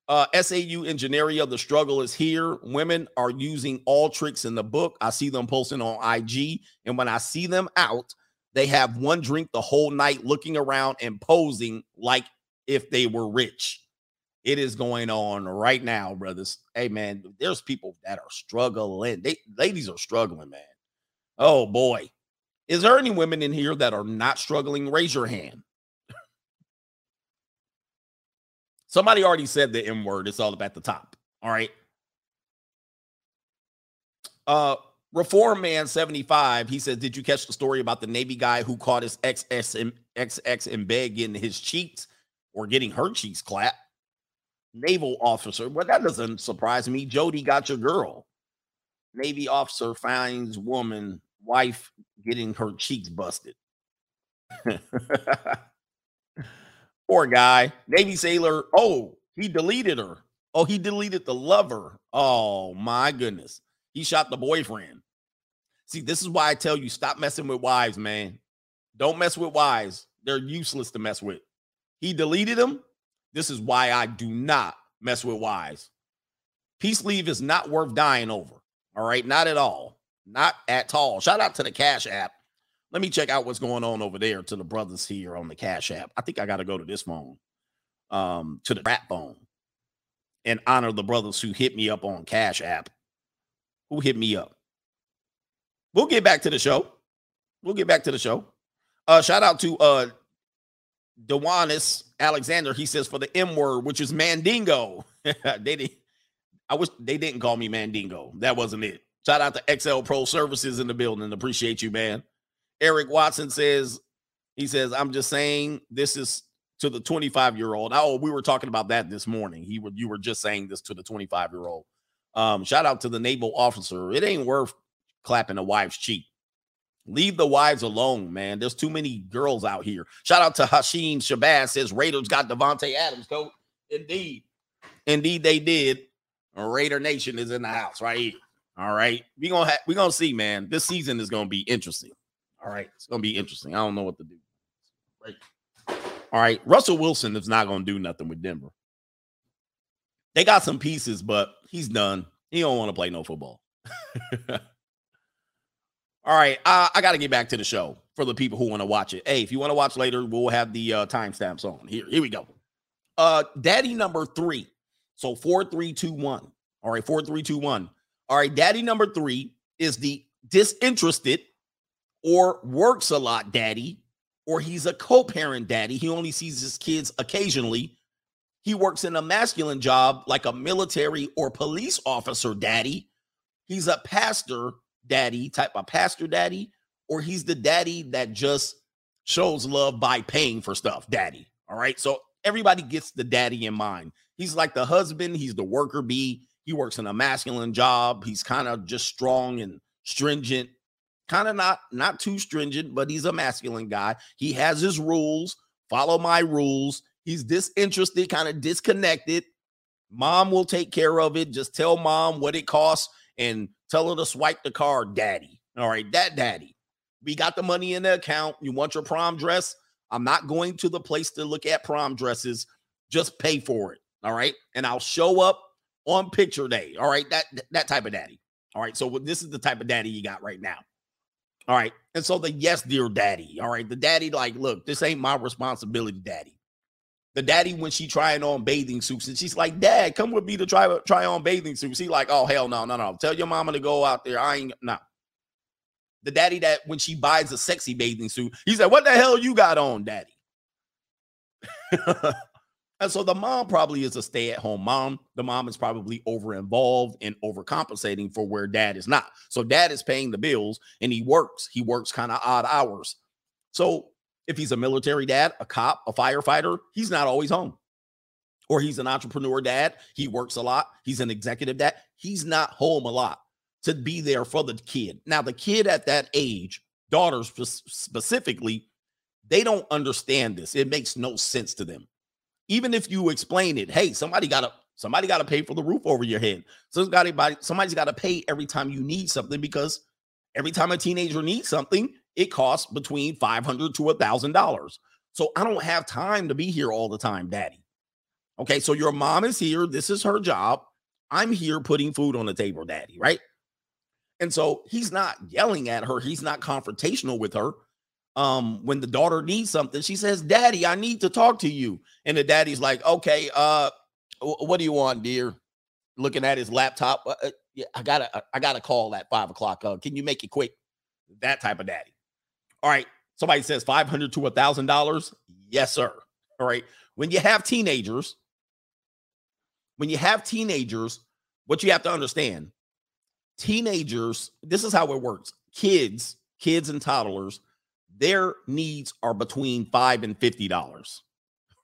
S1: Uh, SAU Engineering, the struggle is here. Women are using all tricks in the book. I see them posting on IG, and when I see them out, they have one drink the whole night, looking around and posing like if they were rich. It is going on right now, brothers. Hey, man, there's people that are struggling. They ladies are struggling, man. Oh boy. Is there any women in here that are not struggling? Raise your hand. Somebody already said the M word. It's all up at the top. All right. Uh Reform Man 75, he says, Did you catch the story about the Navy guy who caught his XS XX in bed getting his cheeks or getting her cheeks clapped? Naval officer. Well, that doesn't surprise me. Jody got your girl. Navy officer finds woman wife getting her cheeks busted. Poor guy. Navy sailor. Oh, he deleted her. Oh, he deleted the lover. Oh my goodness. He shot the boyfriend. See, this is why I tell you stop messing with wives, man. Don't mess with wives. They're useless to mess with. He deleted them. This is why I do not mess with wives. Peace leave is not worth dying over. All right, not at all. Not at all. Shout out to the Cash App. Let me check out what's going on over there to the brothers here on the Cash App. I think I got to go to this phone, um, to the rap phone, and honor the brothers who hit me up on Cash App. Who hit me up? We'll get back to the show. We'll get back to the show. Uh, shout out to uh Dewanis Alexander. He says for the M word, which is Mandingo. they did. I wish they didn't call me Mandingo. That wasn't it. Shout out to XL Pro Services in the building. Appreciate you, man. Eric Watson says, he says, I'm just saying this is to the 25 year old. Oh, we were talking about that this morning. He would you were just saying this to the 25 year old. Um, shout out to the naval officer. It ain't worth clapping a wife's cheek. Leave the wives alone, man. There's too many girls out here. Shout out to Hashim Shabazz says Raiders got Davante Adams, coach. Indeed. Indeed, they did. Raider Nation is in the house right here. All right. We're gonna have we're gonna see, man. This season is gonna be interesting. All right. It's gonna be interesting. I don't know what to do. Right. All right. Russell Wilson is not gonna do nothing with Denver. They got some pieces, but he's done. He don't want to play no football. All right, uh, I got to get back to the show for the people who want to watch it. Hey, if you want to watch later, we'll have the uh, timestamps on. Here, here we go. Uh, daddy number three. So four, three, two, one. All right, four, three, two, one. All right, daddy number three is the disinterested or works a lot daddy, or he's a co-parent daddy. He only sees his kids occasionally. He works in a masculine job like a military or police officer daddy. He's a pastor daddy type of pastor daddy, or he's the daddy that just shows love by paying for stuff, daddy. All right. So everybody gets the daddy in mind. He's like the husband, he's the worker bee. He works in a masculine job. He's kind of just strong and stringent. Kind of not not too stringent, but he's a masculine guy. He has his rules. Follow my rules. He's disinterested, kind of disconnected. Mom will take care of it. Just tell mom what it costs and tell her to swipe the card, daddy. All right, that daddy. We got the money in the account. You want your prom dress? I'm not going to the place to look at prom dresses. Just pay for it. All right. And I'll show up on picture day. All right. That that type of daddy. All right. So this is the type of daddy you got right now. All right. And so the yes, dear daddy. All right. The daddy, like, look, this ain't my responsibility, daddy the daddy when she trying on bathing suits and she's like, Dad, come with me to try try on bathing suits. He like, oh hell no, no, no. Tell your mama to go out there. I ain't no. The daddy that when she buys a sexy bathing suit, he said, What the hell you got on, daddy? and so the mom probably is a stay-at-home mom. The mom is probably over involved and overcompensating for where dad is not. So dad is paying the bills and he works. He works kind of odd hours. So if he's a military dad, a cop, a firefighter, he's not always home. Or he's an entrepreneur dad, he works a lot, he's an executive dad, he's not home a lot to be there for the kid. Now, the kid at that age, daughters specifically, they don't understand this. It makes no sense to them. Even if you explain it, hey, somebody got to somebody got to pay for the roof over your head. Somebody somebody's got to pay every time you need something because every time a teenager needs something, it costs between 500 to a thousand dollars. So I don't have time to be here all the time, daddy. Okay, so your mom is here. This is her job. I'm here putting food on the table, daddy, right? And so he's not yelling at her, he's not confrontational with her. Um, when the daughter needs something, she says, Daddy, I need to talk to you. And the daddy's like, Okay, uh, what do you want, dear? Looking at his laptop. Uh, uh yeah, I gotta, I gotta call at five o'clock. Uh, can you make it quick? That type of daddy. All right. Somebody says 500 to a thousand dollars. Yes, sir. All right. When you have teenagers, when you have teenagers, what you have to understand, teenagers, this is how it works. Kids, kids and toddlers, their needs are between five and fifty dollars.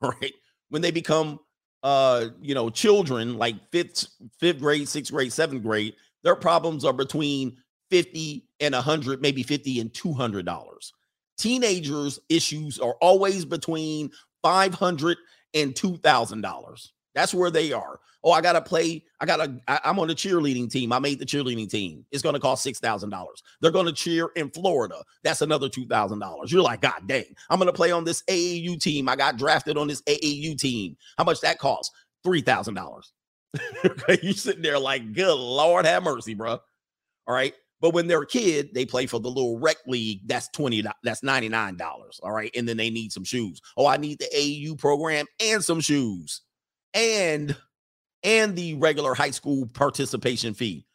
S1: Right. When they become uh, you know, children like fifth, fifth grade, sixth grade, seventh grade, Their problems are between 50 and 100, maybe 50 and 200 dollars. Teenagers' issues are always between 500 and 2000 dollars. That's where they are. Oh, I gotta play. I gotta. I, I'm on the cheerleading team. I made the cheerleading team. It's gonna cost six thousand dollars. They're gonna cheer in Florida. That's another two thousand dollars. You're like, God dang! I'm gonna play on this AAU team. I got drafted on this AAU team. How much that costs? Three thousand dollars. okay, you sitting there like, good Lord, have mercy, bro. All right. But when they're a kid, they play for the little rec league. That's twenty. That's ninety nine dollars. All right, and then they need some shoes. Oh, I need the AU program and some shoes and and the regular high school participation fee.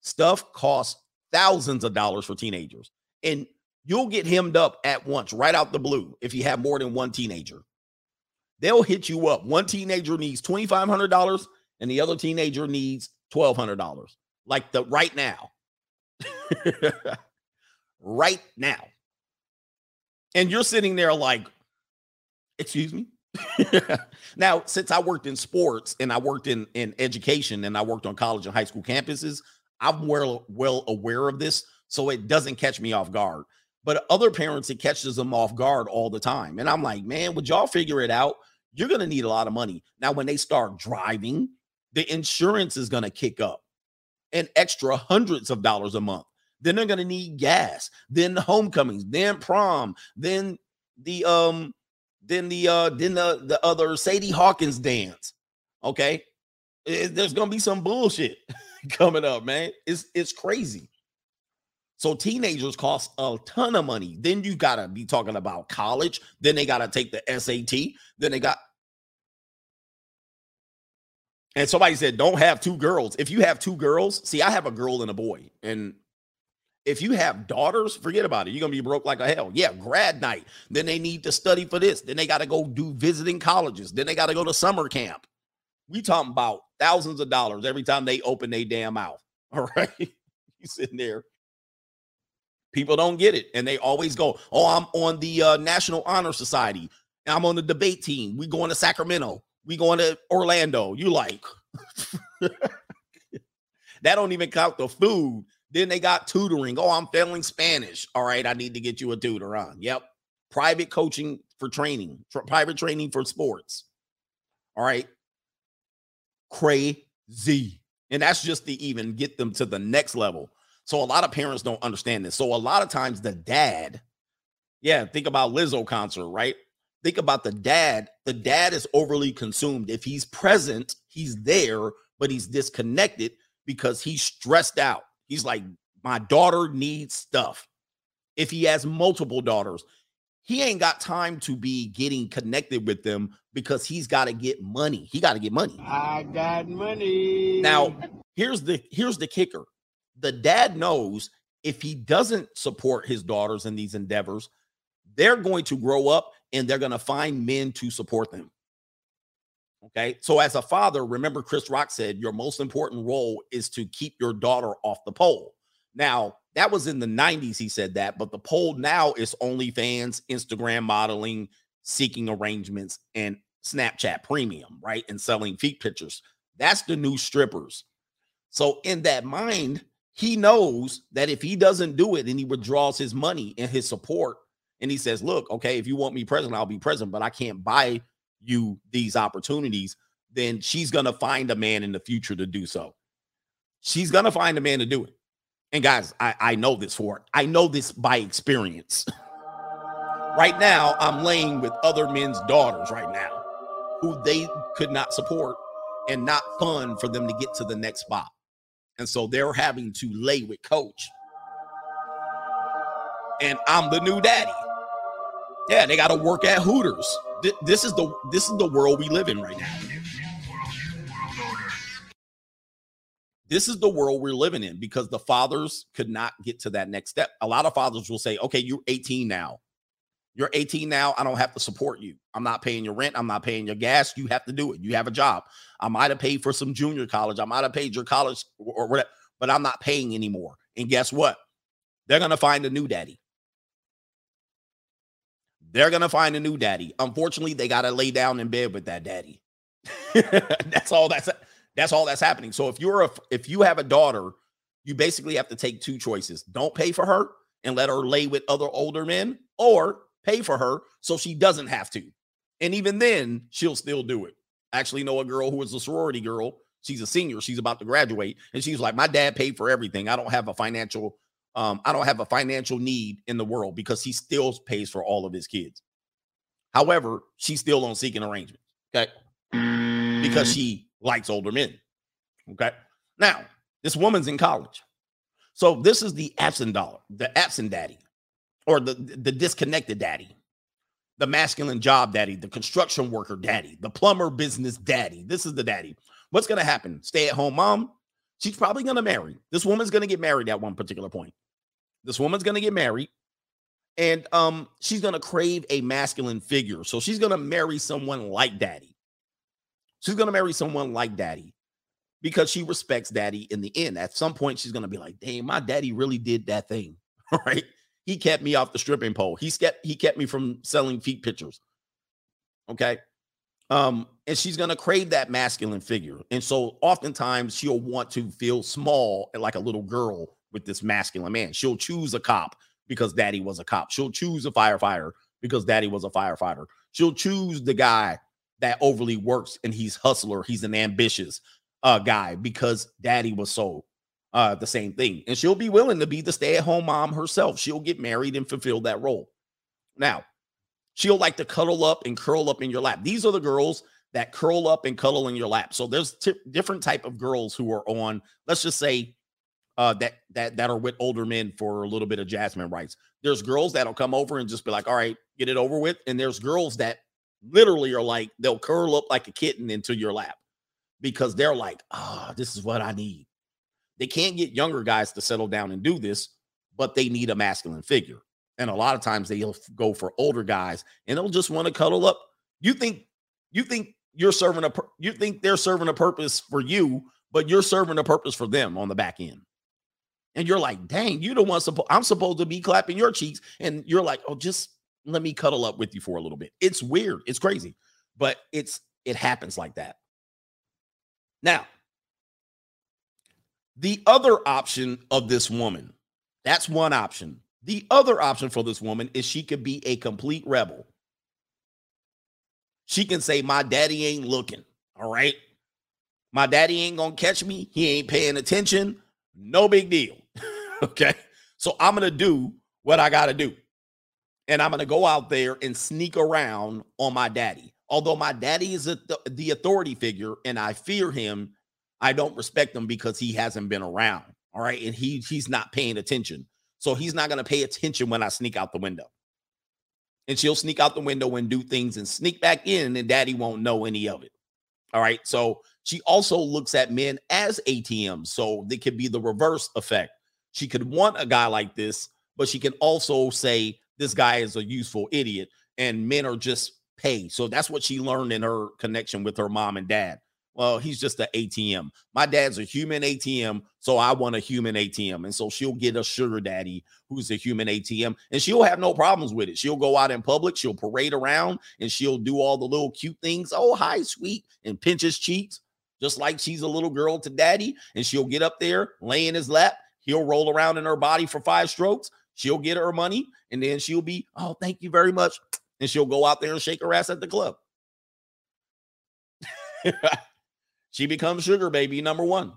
S1: Stuff costs thousands of dollars for teenagers. And you'll get hemmed up at once, right out the blue, if you have more than one teenager. They'll hit you up. One teenager needs $2,500 and the other teenager needs $1,200. Like the right now. right now. And you're sitting there like, excuse me? now, since I worked in sports and I worked in, in education and I worked on college and high school campuses, I'm well, well aware of this. So it doesn't catch me off guard. But other parents, it catches them off guard all the time. And I'm like, man, would y'all figure it out? You're to need a lot of money. Now, when they start driving, the insurance is to kick up an extra hundreds of dollars a month. Then they're going to need gas, then the homecomings, then prom, then the um then the uh then the the other Sadie Hawkins dance. Okay, it, there's gonna be some bullshit coming up, man. It's it's crazy. So teenagers cost a ton of money. Then you gotta be talking about college. Then they gotta take the SAT. Then they got. And somebody said, "Don't have two girls. If you have two girls, see, I have a girl and a boy, and if you have daughters, forget about it. You're gonna be broke like a hell. Yeah, grad night. Then they need to study for this. Then they got to go do visiting colleges. Then they got to go to summer camp. We talking about thousands of dollars every time they open their damn mouth. All right, you sitting there. People don't get it, and they always go, "Oh, I'm on the uh, National Honor Society. I'm on the debate team. We going to Sacramento. We going to Orlando." You like that? Don't even count the food then they got tutoring. Oh, I'm failing Spanish. All right, I need to get you a tutor on. Yep. Private coaching for training, private training for sports. All right. Crazy. And that's just to even get them to the next level. So a lot of parents don't understand this. So a lot of times the dad, yeah, think about Lizzo concert, right? Think about the dad. The dad is overly consumed. If he's present, he's there, but he's disconnected because he's stressed out. He's like, my daughter needs stuff. If he has multiple daughters, he ain't got time to be getting connected with them because he's got to get money. He got to get money.
S3: I got money.
S1: Now, here's the here's the kicker. The dad knows if he doesn't support his daughters in these endeavors, they're going to grow up and they're going to find men to support them. Okay. So, as a father, remember Chris Rock said your most important role is to keep your daughter off the pole. Now, that was in the 90s, he said that, but the pole now is OnlyFans, Instagram modeling, seeking arrangements, and Snapchat premium, right? And selling feet pictures. That's the new strippers. So, in that mind, he knows that if he doesn't do it and he withdraws his money and his support, and he says, Look, okay, if you want me present, I'll be present, but I can't buy you these opportunities, then she's going to find a man in the future to do so. She's going to find a man to do it. And guys, I, I know this for I know this by experience. right now, I'm laying with other men's daughters right now who they could not support and not fun for them to get to the next spot. And so they're having to lay with coach. And I'm the new daddy. Yeah, they got to work at Hooters this is the this is the world we live in right now. This is the world we're living in because the fathers could not get to that next step. A lot of fathers will say, "Okay, you're 18 now. You're 18 now. I don't have to support you. I'm not paying your rent. I'm not paying your gas. You have to do it. You have a job. I might have paid for some junior college. I might have paid your college or whatever, but I'm not paying anymore. And guess what? They're gonna find a new daddy. They're gonna find a new daddy. Unfortunately, they gotta lay down in bed with that daddy. that's all that's that's all that's happening. So if you're a if you have a daughter, you basically have to take two choices. Don't pay for her and let her lay with other older men, or pay for her so she doesn't have to. And even then, she'll still do it. I actually know a girl who is a sorority girl. She's a senior. She's about to graduate. And she's like, My dad paid for everything. I don't have a financial, um, I don't have a financial need in the world because he still pays for all of his kids. However, she's still on seeking arrangements. Okay. Because she likes older men. Okay. Now, this woman's in college. So this is the absent dollar, the absent daddy, or the, the disconnected daddy, the masculine job daddy, the construction worker daddy, the plumber business daddy. This is the daddy. What's going to happen? Stay at home mom. She's probably going to marry. This woman's going to get married at one particular point. This woman's going to get married and um she's going to crave a masculine figure. So she's going to marry someone like daddy. She's going to marry someone like daddy because she respects daddy in the end. At some point she's going to be like, "Dang, my daddy really did that thing." Right? He kept me off the stripping pole. He kept he kept me from selling feet pictures. Okay? Um and she's to crave that masculine figure. And so oftentimes she'll want to feel small and like a little girl with this masculine man. She'll choose a cop because daddy was a cop. She'll choose a firefighter because daddy was a firefighter. She'll choose the guy that overly works and he's hustler, he's an ambitious uh guy because daddy was so uh the same thing. And she'll be willing to be the stay-at-home mom herself. She'll get married and fulfill that role. Now, she'll like to cuddle up and curl up in your lap. These are the girls that curl up and cuddle in your lap. So there's t- different type of girls who are on, let's just say uh, that that that are with older men for a little bit of Jasmine rights. There's girls that'll come over and just be like, "All right, get it over with," and there's girls that literally are like they'll curl up like a kitten into your lap because they're like, "Ah, oh, this is what I need." They can't get younger guys to settle down and do this, but they need a masculine figure. And a lot of times they'll go for older guys and they'll just want to cuddle up. You think you think you're serving a you think they're serving a purpose for you, but you're serving a purpose for them on the back end and you're like, dang, you don't want supposed I'm supposed to be clapping your cheeks, and you're like, oh, just let me cuddle up with you for a little bit. It's weird, it's crazy, but it's it happens like that. Now, the other option of this woman, that's one option. The other option for this woman is she could be a complete rebel. She can say, My daddy ain't looking. All right. My daddy ain't gonna catch me. He ain't paying attention. No big deal. okay. So I'm going to do what I got to do. And I'm going to go out there and sneak around on my daddy. Although my daddy is a, the, authority figure and I fear him, I don't respect him because he hasn't been around. All right. And he he's not paying attention. So he's not going to pay attention when I sneak out the window. And she'll sneak out the window and do things and sneak back in, and daddy won't know any of it. All right. So she also looks at men as ATMs. So they could be the reverse effect. She could want a guy like this, but she can also say this guy is a useful idiot and men are just pay. So that's what she learned in her connection with her mom and dad. Well, he's just an ATM. My dad's a human ATM, so I want a human ATM. And so she'll get a sugar daddy who's a human ATM, and she'll have no problems with it. She'll go out in public, she'll parade around, and she'll do all the little cute things. Oh, hi, sweet, and pinch his cheeks, just like she's a little girl to daddy. And she'll get up there, lay in his lap, He'll roll around in her body for five strokes. She'll get her money, and then she'll be, oh, thank you very much. And she'll go out there and shake her ass at the club. she becomes sugar baby number one.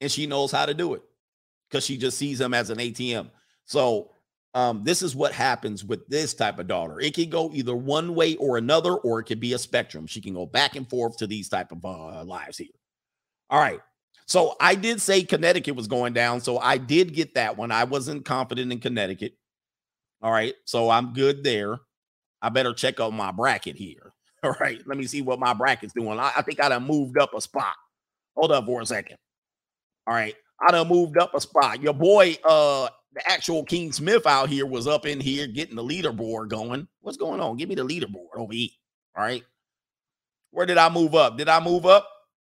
S1: And she knows how to do it because she just sees him as an ATM. So um, this is what happens with this type of daughter. It can go either one way or another, or it could be a spectrum. She can go back and forth to these type of uh, lives here. All right. So I did say Connecticut was going down. So I did get that one. I wasn't confident in Connecticut. All right. So I'm good there. I better check out my bracket here. All right. Let me see what my bracket's doing. I, I think I done moved up a spot. Hold up for a second. All right. I done moved up a spot. Your boy, uh, the actual King Smith out here was up in here getting the leaderboard going. What's going on? Give me the leaderboard over here. All right. Where did I move up? Did I move up?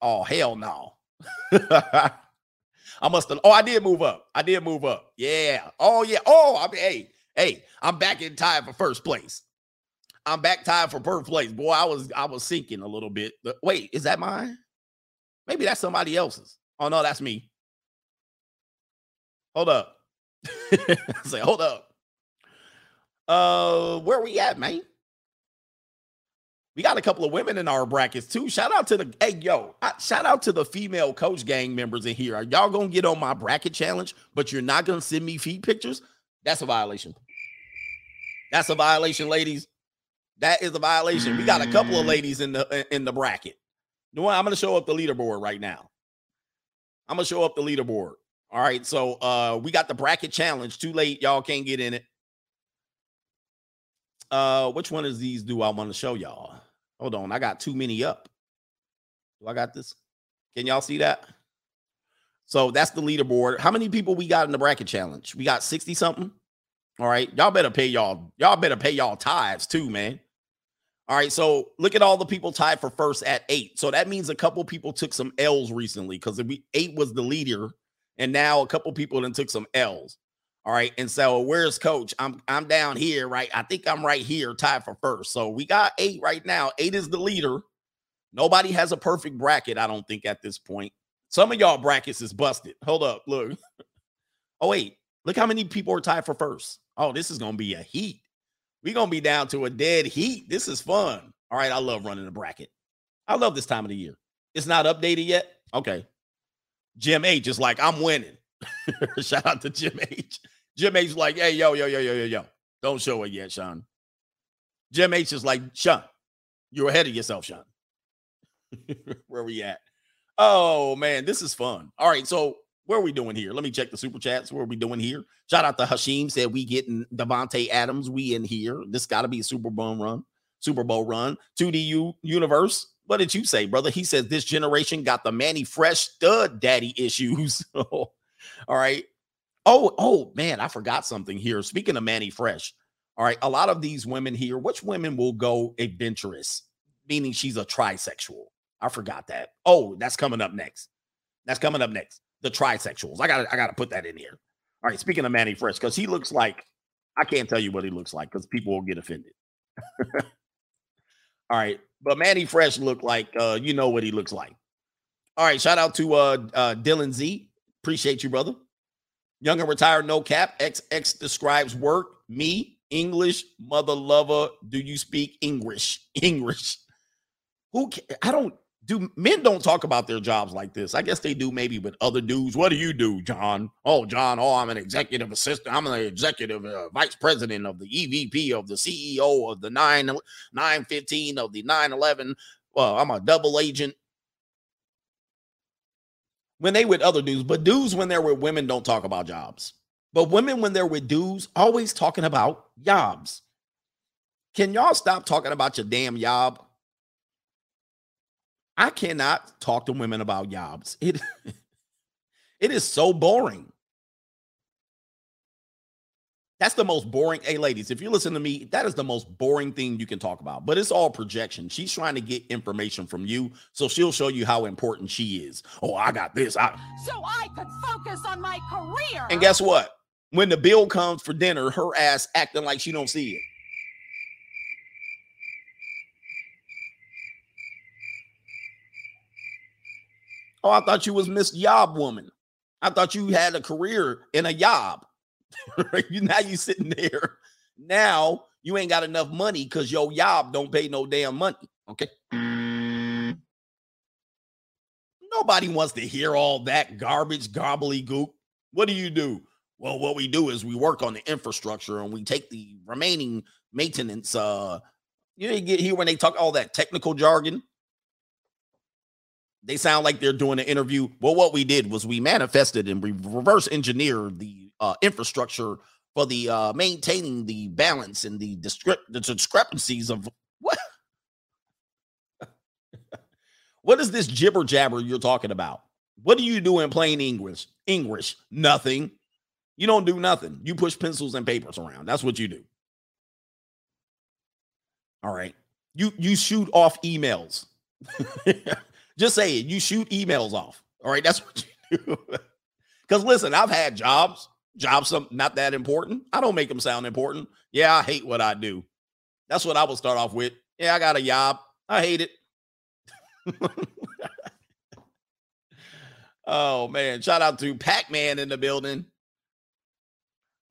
S1: Oh, hell no. I must have. Oh, I did move up. I did move up. Yeah. Oh, yeah. Oh, I mean, hey, hey, I'm back in time for first place. I'm back tied for first place. Boy, I was I was sinking a little bit. But wait, is that mine? Maybe that's somebody else's. Oh no, that's me. Hold up. Say, hold up. Uh, where we at, man? We got a couple of women in our brackets too. Shout out to the hey yo, I, shout out to the female coach gang members in here. Are y'all gonna get on my bracket challenge, but you're not gonna send me feed pictures? That's a violation. That's a violation, ladies. That is a violation. We got a couple of ladies in the in the bracket. You know what? I'm gonna show up the leaderboard right now. I'm gonna show up the leaderboard. All right. So uh we got the bracket challenge. Too late, y'all can't get in it. Uh, which one of these do I want to show y'all? Hold on, I got too many up. Do I got this? Can y'all see that? So that's the leaderboard. How many people we got in the bracket challenge? We got 60 something. All right. Y'all better pay y'all, y'all better pay y'all tithes too, man. All right. So look at all the people tied for first at eight. So that means a couple people took some L's recently because we eight was the leader, and now a couple people then took some L's. All right. And so where's coach? I'm I'm down here, right? I think I'm right here, tied for first. So we got eight right now. Eight is the leader. Nobody has a perfect bracket, I don't think, at this point. Some of y'all brackets is busted. Hold up. Look. oh, wait. Look how many people are tied for first. Oh, this is gonna be a heat. We're gonna be down to a dead heat. This is fun. All right. I love running a bracket. I love this time of the year. It's not updated yet. Okay. Jim H is like, I'm winning. Shout out to Jim H. Jim H is like, hey, yo, yo, yo, yo, yo, yo. Don't show it yet, Sean. Jim H is like, Sean, you're ahead of yourself, Sean. where are we at? Oh man, this is fun. All right, so where are we doing here? Let me check the super chats. What are we doing here? Shout out to Hashim said we getting Davante Adams. We in here. This got to be a Super Bowl run. Super Bowl run. 2D U universe. What did you say, brother? He says this generation got the Mannie Fresh stud daddy issues. All right. Oh, oh man, I forgot something here. Speaking of Mannie Fresh, all right, a lot of these women here, which women will go adventurous, meaning she's a trisexual? I forgot that. Oh, that's coming up next. That's coming up next. The trisexuals. I got I got to put that in here. All right, speaking of Mannie Fresh, because he looks like I can't tell you what he looks like because people will get offended. All right, but Mannie Fresh looked like uh, you know what he looks like. All right, shout out to uh, uh Dylan Z. Appreciate you, brother. Young and retired, no cap. XX describes work. Me, English, mother lover. Do you speak English? English. Who? I don't. Do men don't talk about their jobs like this? I guess they do maybe with other dudes. What do you do, John? Oh, John. Oh, I'm an executive assistant. I'm an executive uh, vice president of the EVP of the CEO of the 9 915 of the 911. Well, I'm a double agent when they with other dudes, but dudes when they're with women don't talk about jobs. But women when they're with dudes always talking about jobs. Can y'all stop talking about your damn job? I cannot talk to women about jobs. It it is so boring. That's the most boring. Hey, ladies, if you listen to me, that is the most boring thing you can talk about. But it's all projection. She's trying to get information from you, so she'll show you how important she is. Oh, I got this. I...
S4: So I could focus on my career.
S1: And guess what? When the bill comes for dinner, her ass acting like she don't see it. Oh, I thought you was Miss Yob woman. I thought you had a career in a yob. you now you sitting there. Now you ain't got enough money because your job don't pay no damn money. Okay. Nobody wants to hear all that garbage, gobbledygook. What do you do? Well, what we do is we work on the infrastructure and we take the remaining maintenance. Uh, you you get here when they talk all that technical jargon. They sound like they're doing an interview. Well, what we did was we manifested and we reverse engineered the uh, infrastructure for the uh, maintaining the balance and the, discrep- the discrepancies of what? What is this jibber jabber you're talking about? What do you do in plain english? English nothing. You don't do nothing. You push pencils and papers around. That's what you do. All right. You you shoot off emails. Just say it you shoot emails off. All right that's what you do. Because listen i've had jobs job some not that important. I don't make them sound important. Yeah, I hate what I do. That's what I will start off with. Yeah, I got a job. I hate it. oh man, shout out to Pac-Man in the building.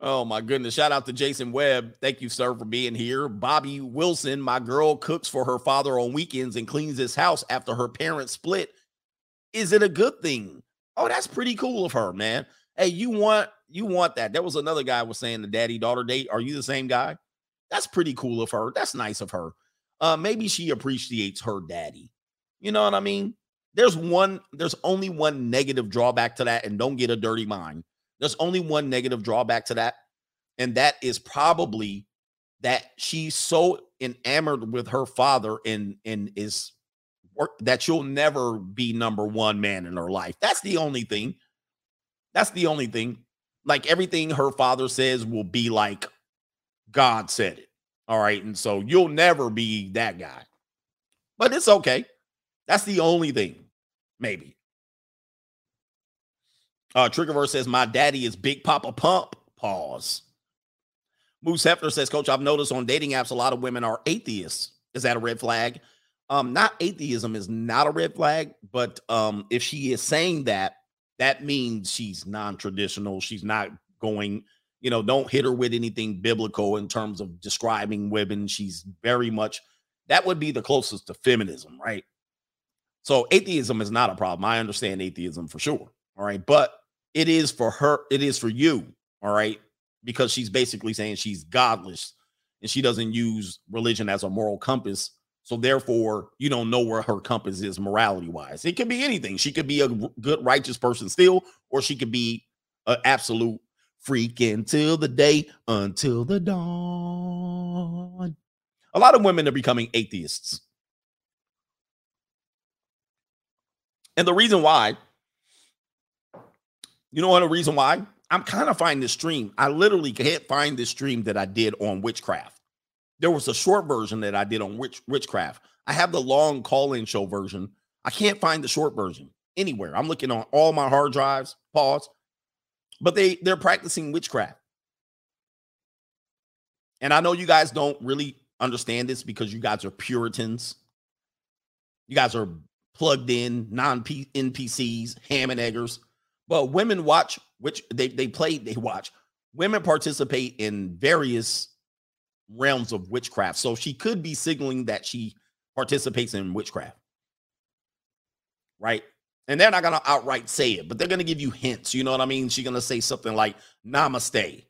S1: Oh my goodness. Shout out to Jason Webb. Thank you, sir, for being here. Bobby Wilson, my girl cooks for her father on weekends and cleans his house after her parents split. Is it a good thing? Oh, that's pretty cool of her, man. Hey, you want you want that. There was another guy was saying the daddy daughter date. Are you the same guy? That's pretty cool of her. That's nice of her. Uh, maybe she appreciates her daddy. You know what I mean? There's one, there's only one negative drawback to that, and don't get a dirty mind. There's only one negative drawback to that, and that is probably that she's so enamored with her father and and is work that she'll never be number one man in her life. That's the only thing. That's the only thing. Like everything her father says will be like God said it. All right. And so you'll never be that guy. But it's okay. That's the only thing. Maybe. Uh Triggerverse says, My daddy is Big Papa Pump. Pause. Moose Hefner says, Coach, I've noticed on dating apps a lot of women are atheists. Is that a red flag? Um, not atheism is not a red flag, but um, if she is saying that, that means she's non-traditional. She's not going, you know, don't hit her with anything biblical in terms of describing women. She's very much that would be the closest to feminism, right? So atheism is not a problem. I understand atheism for sure. All right. But it is for her, it is for you. All right. Because she's basically saying she's godless and she doesn't use religion as a moral compass. So therefore, you don't know where her compass is morality wise. It could be anything. She could be a good, righteous person still, or she could be an absolute freak until the day, until the dawn. A lot of women are becoming atheists. And the reason why, you know what, the reason why? I'm kind of finding this stream. I literally can't find this stream that I did on witchcraft. There was a short version that I did on witch, witchcraft. I have the long call-in show version. I can't find the short version anywhere. I'm looking on all my hard drives. Pause. But they they're practicing witchcraft. And I know you guys don't really understand this because you guys are Puritans. You guys are plugged in, non NPCs, ham and eggers. But women watch, which they, they play, they watch. Women participate in various realms of witchcraft. So she could be signaling that she participates in witchcraft. Right. And they're not going to outright say it, but they're going to give you hints. You know what I mean? She's going to say something like namaste.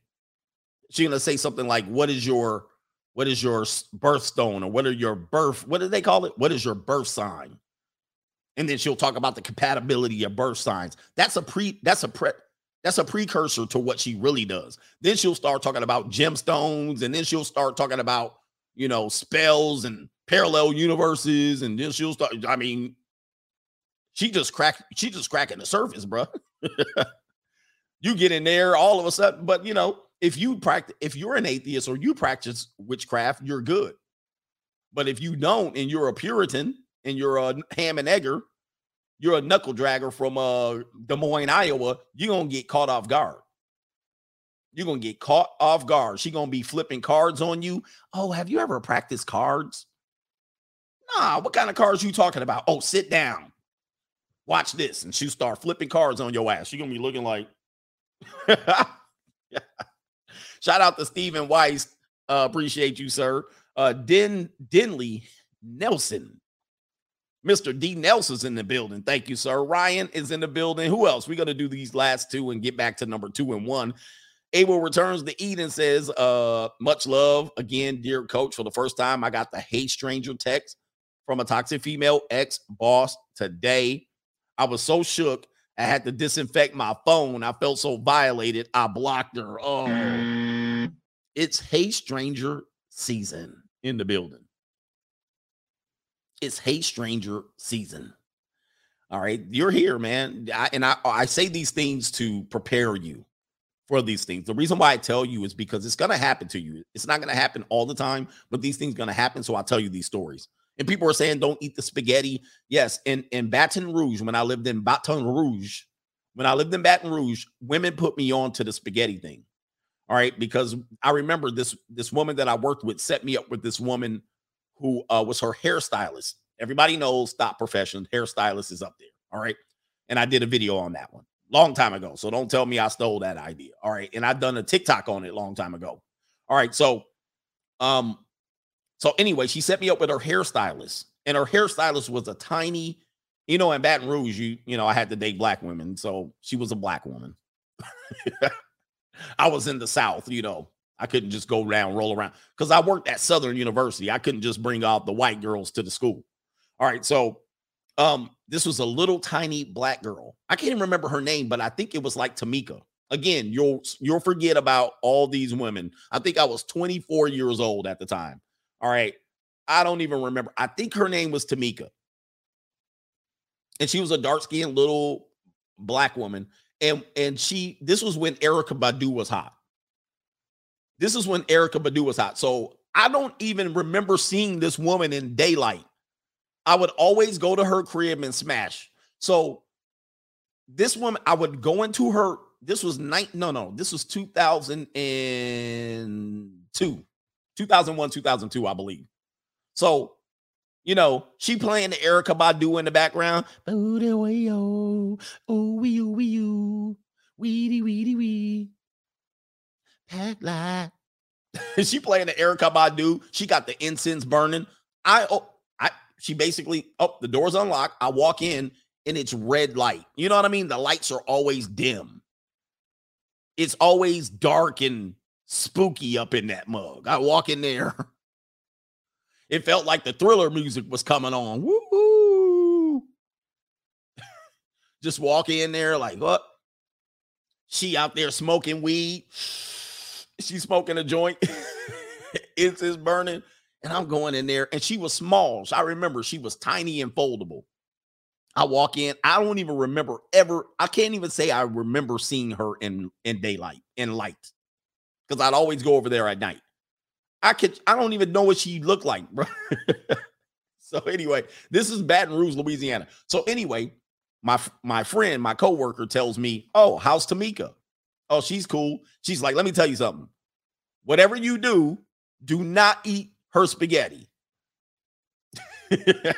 S1: She's going to say something like, what is your, what is your birthstone or what are your birth, what do they call it? What is your birth sign? and then she'll talk about the compatibility of birth signs. That's a pre that's a pre that's a precursor to what she really does. Then she'll start talking about gemstones, and then she'll start talking about you know spells and parallel universes, and then she'll start. I mean, she just cracked. She just cracking the surface, bro. you get in there all of a sudden, but you know, if you practice, if you're an atheist or you practice witchcraft, you're good. But if you don't, and you're a Puritan, and you're a ham and egger, you're a knuckle dragger from uh Des Moines, Iowa, you're gonna get caught off guard. You're gonna get caught off guard. She gonna be flipping cards on you. Oh, have you ever practiced cards? Nah, what kind of cards you talking about? Oh, sit down. Watch this. And she start flipping cards on your ass. You're gonna be looking like shout out to Stephen Weiss. Uh, appreciate you, sir. Uh Den Denley Nelson. Mr. D. Nelson's in the building. Thank you, sir. Ryan is in the building. Who else? We're going to do these last two and get back to number two and one. Abel returns to Eden says, uh, much love again, dear coach. For the first time, I got the Hey Stranger text from a toxic female ex boss today. I was so shook. I had to disinfect my phone. I felt so violated. I blocked her. Oh, it's Hey Stranger season in the building it's Hey Stranger season. All right, you're here, man. I, and I, I say these things to prepare you for these things. The reason why I tell you is because it's going to happen to you. It's not going to happen all the time, but these things going to happen. So I'll tell you these stories. And people are saying, don't eat the spaghetti. Yes. In, in Baton Rouge, when I lived in Baton Rouge, when I lived in Baton Rouge, women put me on to the spaghetti thing. All right. Because I remember this, this woman that I worked with set me up with this woman who uh, was her hairstylist. Everybody knows top profession hairstylist is up there. All right. And I did a video on that one. long time ago. So don't tell me I stole that idea. All right. And I've done a TikTok on it long time ago. All right. So, um, so anyway, she set me up with her hairstylist, and her hairstylist was a tiny, you know, in Baton Rouge, you, you know, I had to date black women. So she was a black woman. I was in the South, you know. I couldn't just go around, roll around because I worked at Southern University. I couldn't just bring out the white girls to the school. All right. So um, this was a little tiny black girl. I can't even remember her name, but I think it was like Tamika. Again, you'll you'll forget about all these women. I think I was 24 years old at the time. All right. I don't even remember. I think her name was Tamika. And she was a dark-skinned little black woman. And and she this was when Erykah Badu was hot. This is when Erica Badu was hot. So I don't even remember seeing this woman in daylight. I would always go to her crib and smash. So this woman, I would go into her. This was night. No, no, this was 2002, 2001, 2002, I believe. So, you know, she playing the Erykah Badu in the background. Oh, wee, wee, weedy, weedy, wee. Headlight. she playing the Erykah Badu. She got the incense burning. I oh, I she basically oh the door's unlocked. I walk in and it's red light. You know what I mean? The lights are always dim. It's always dark and spooky up in that mug. I walk in there. It felt like the thriller music was coming on. Woo! Just walk in there like what? She out there smoking weed. She's smoking a joint. Incense burning. And I'm going in there. And she was small. So I remember she was tiny and foldable. I walk in. I don't even remember ever. I can't even say I remember seeing her in in daylight, in light. Because I'd always go over there at night. I could I don't even know what she looked like, bro. so anyway, this is Baton Rouge, Louisiana. So anyway, my my friend, my coworker tells me, "Oh, how's Tamika? Oh, she's cool." She's like, "Let me tell you something. Whatever you do, do not eat her spaghetti."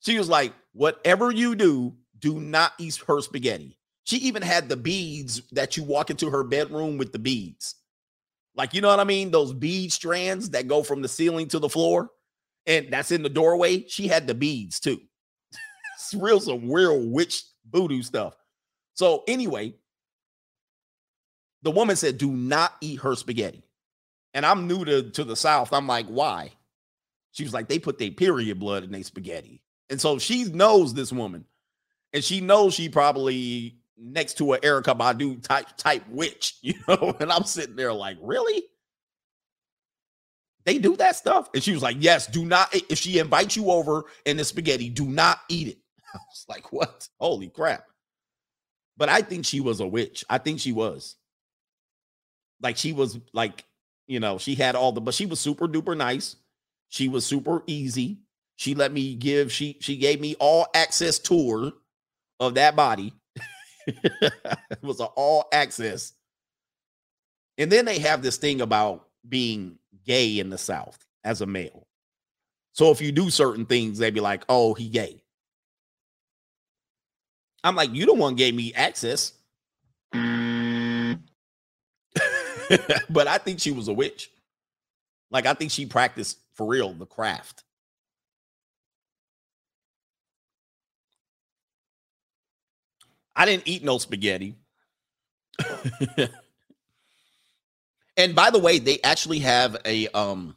S1: she was like, "Whatever you do, do not eat her spaghetti." She even had the beads that you walk into her bedroom with the beads. Like, you know what I mean? Those bead strands that go from the ceiling to the floor, and that's in the doorway. She had the beads too. it's real, some real witch voodoo stuff. So, anyway, the woman said, Do not eat her spaghetti. And I'm new to, to the South. I'm like, Why? She was like, They put their period blood in their spaghetti. And so she knows this woman, and she knows she probably next to an Erykah Badu type type witch, you know. And I'm sitting there like, really? They do that stuff? And she was like, yes, do not. If she invites you over in the spaghetti, do not eat it. I was like, what? Holy crap. But I think she was a witch. I think she was. Like she was like, you know, she had all the, but she was super duper nice. She was super easy. She let me give, she she gave me all access tour of that body it was an all access. And then they have this thing about being gay in the South as a male. So if you do certain things, they'd be like, oh, he gay. I'm like, you don't want gave me access. but I think she was a witch. Like, I think she practiced for real the craft. I didn't eat no spaghetti. and by the way, they actually have a um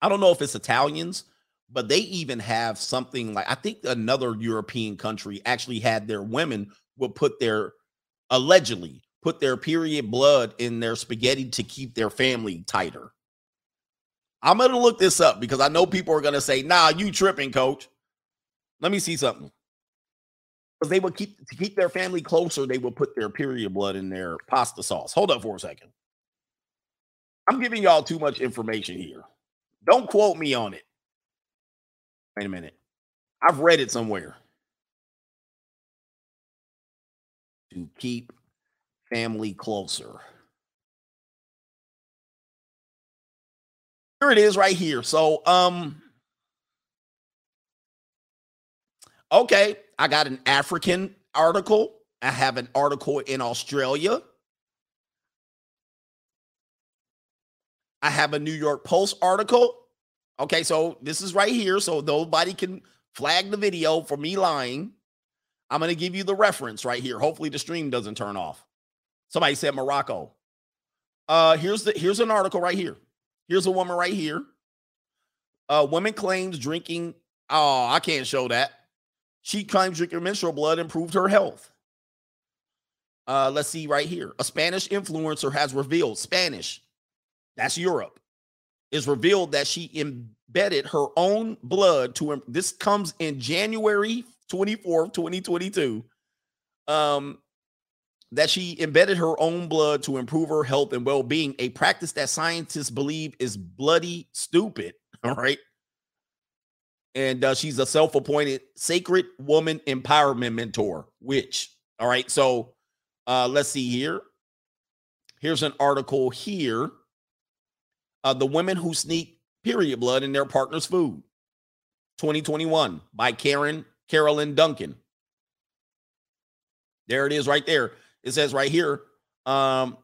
S1: I don't know if it's Italians, but they even have something like I think another European country actually had their women would put their allegedly put their period blood in their spaghetti to keep their family tighter. I'm going to look this up because I know people are going to say, "Nah, you tripping, coach." Let me see something because they would keep to keep their family closer. They would put their period blood in their pasta sauce. Hold up for a second. I'm giving y'all too much information here. Don't quote me on it. Wait a minute. I've read it somewhere. To keep family closer. Here it is right here. So, um, okay, I got an African article. I have an article in Australia. I have a New York Post article. Okay, so this is right here. So nobody can flag the video for me lying. I'm going to give you the reference right here. Hopefully the stream doesn't turn off. Somebody said Morocco. Uh here's the here's an article right here. Here's a woman right here. Uh woman claims drinking oh, I can't show that. She claims drinking menstrual blood improved her health. Uh let's see right here. A Spanish influencer has revealed Spanish. That's Europe. Is revealed that she embedded her own blood to this comes in January 24th, 2022. Um that she embedded her own blood to improve her health and well-being, a practice that scientists believe is bloody stupid. All right. And uh, she's a self-appointed sacred woman empowerment mentor, which, all right. So uh, let's see here. Here's an article here. Uh, the women who sneak period blood in their partner's food. 2021 by Karen Carolyn Duncan. There it is right there. It says right here. Um,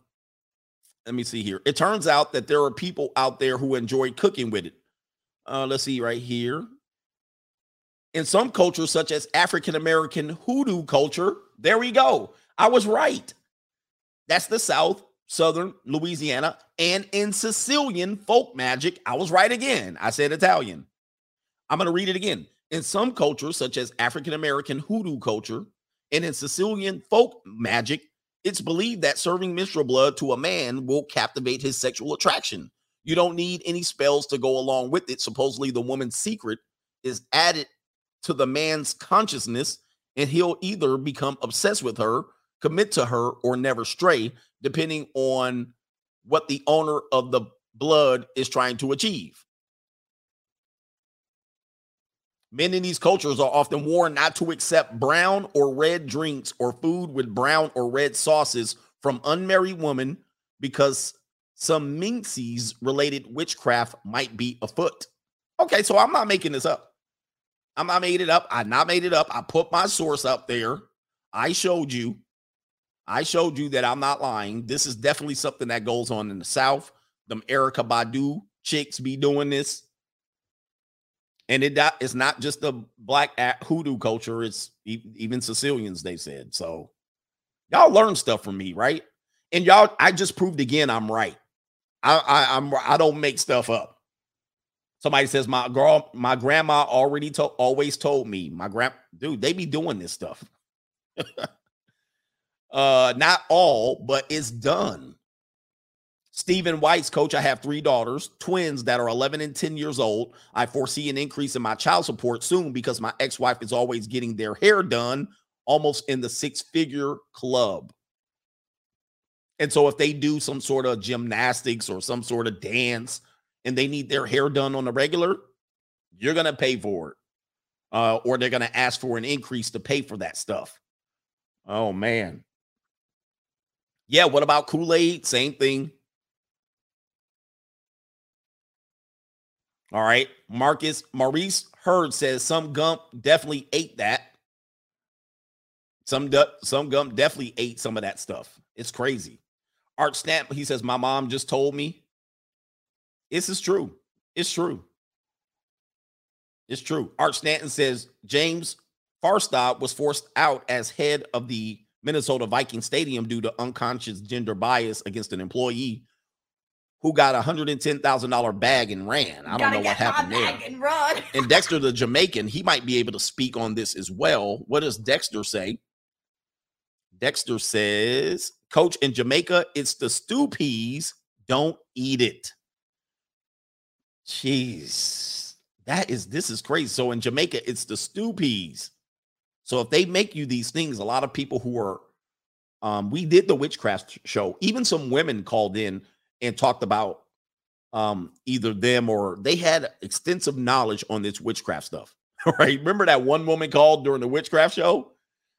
S1: let me see here. It turns out that there are people out there who enjoy cooking with it. Uh, let's see right here. In some cultures, such as African American hoodoo culture, there we go. I was right. That's the South, Southern Louisiana, and in Sicilian folk magic, I was right again. I said Italian. I'm going to read it again. In some cultures, such as African American hoodoo culture, and in Sicilian folk magic, it's believed that serving menstrual blood to a man will captivate his sexual attraction. You don't need any spells to go along with it. Supposedly, the woman's secret is added to the man's consciousness, and he'll either become obsessed with her, commit to her, or never stray, depending on what the owner of the blood is trying to achieve. Men in these cultures are often warned not to accept brown or red drinks or food with brown or red sauces from unmarried women because some menses related witchcraft might be afoot. Okay, so I'm not making this up. I'm not made it up. I not made it up. I put my source up there. I showed you. I showed you that I'm not lying. This is definitely something that goes on in the South. Them Erykah Badu chicks be doing this. And it it's not just the black hoodoo culture, it's even Sicilians, they said. So y'all learn stuff from me, right? And y'all, I just proved again I'm right. I, I I'm I don't make stuff up. Somebody says my girl, my grandma already told always told me. My grand dude, they be doing this stuff. uh, not all, but it's done. Stephen White's coach, I have three daughters, twins that are 11 and 10 years old. I foresee an increase in my child support soon because my ex wife is always getting their hair done almost in the six figure club. And so if they do some sort of gymnastics or some sort of dance and they need their hair done on the regular, you're going to pay for it. Uh, or they're going to ask for an increase to pay for that stuff. Oh, man. Yeah, what about Kool Aid? Same thing. All right. Marcus Maurice Heard says some gump definitely ate that. Some du- some gump definitely ate some of that stuff. It's crazy. Art Snap, he says, My mom just told me. This is true. It's true. It's true. Art Stanton says James Farstad was forced out as head of the Minnesota Viking Stadium due to unconscious gender bias against an employee who got a hundred and ten thousand dollar bag and ran. I don't know what happened there.
S6: And run.
S1: And Dexter, the Jamaican, he might be able to speak on this as well. What does Dexter say? Dexter says, Coach, in Jamaica, it's the stew peas. Don't eat it. Jeez, that is this is crazy. So in Jamaica, it's the stew peas. So if they make you these things, a lot of people who are, um, we did the witchcraft show. Even some women called in and talked about um either them or they had extensive knowledge on this witchcraft stuff. Right? Remember that one woman called during the witchcraft show?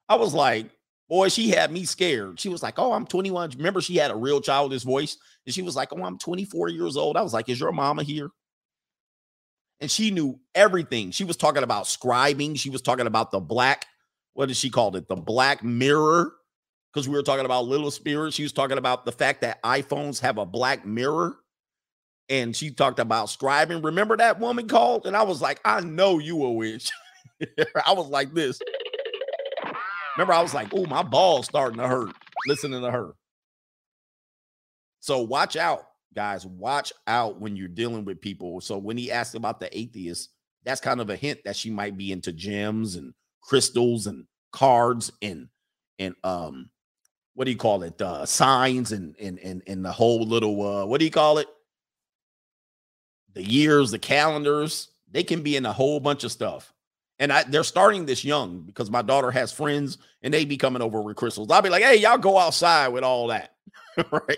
S1: I was like, boy, she had me scared. She was like, Oh, I'm 21. Remember, she had a real childish voice, and she was like, Oh, I'm 24 years old. I was like, Is your mama here? And she knew everything. She was talking about scribing, she was talking about the black, what did she call it? The black mirror. Because we were talking about little spirits. She was talking about the fact that iPhones have a black mirror. And she talked about scribing. Remember that woman called? And I was like, I know you a witch. I was like this. Remember, I was like, oh, my ball's starting to hurt listening to her. So watch out, guys. Watch out when you're dealing with people. So when he asked about the atheist, that's kind of a hint that she might be into gems and crystals and cards and and um what do you call it? Uh signs and and and and the whole little uh what do you call it? The years, the calendars, they can be in a whole bunch of stuff. And I, they're starting this young because my daughter has friends and they be coming over with crystals. I'll be like, hey, y'all go outside with all that. right.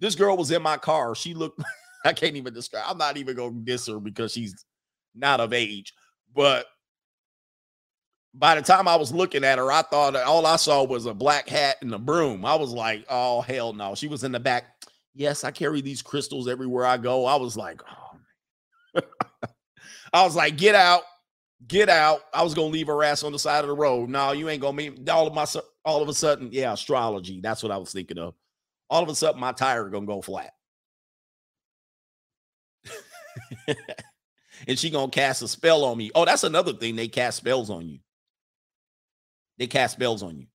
S1: This girl was in my car. She looked, I can't even describe. I'm not even going to diss her because she's not of age. But by the time I was looking at her, I thought all I saw was a black hat and a broom. I was like, oh, hell no. She was in the back. Yes, I carry these crystals everywhere I go. I was like, oh, I was like, get out get out. I was gonna leave her ass on the side of the road. No, you ain't gonna meet all of my all of a sudden, yeah, astrology. That's what I was thinking of. All of a sudden, my tire is gonna go flat. and she gonna cast a spell on me. Oh, that's another thing. They cast spells on you. They cast spells on you.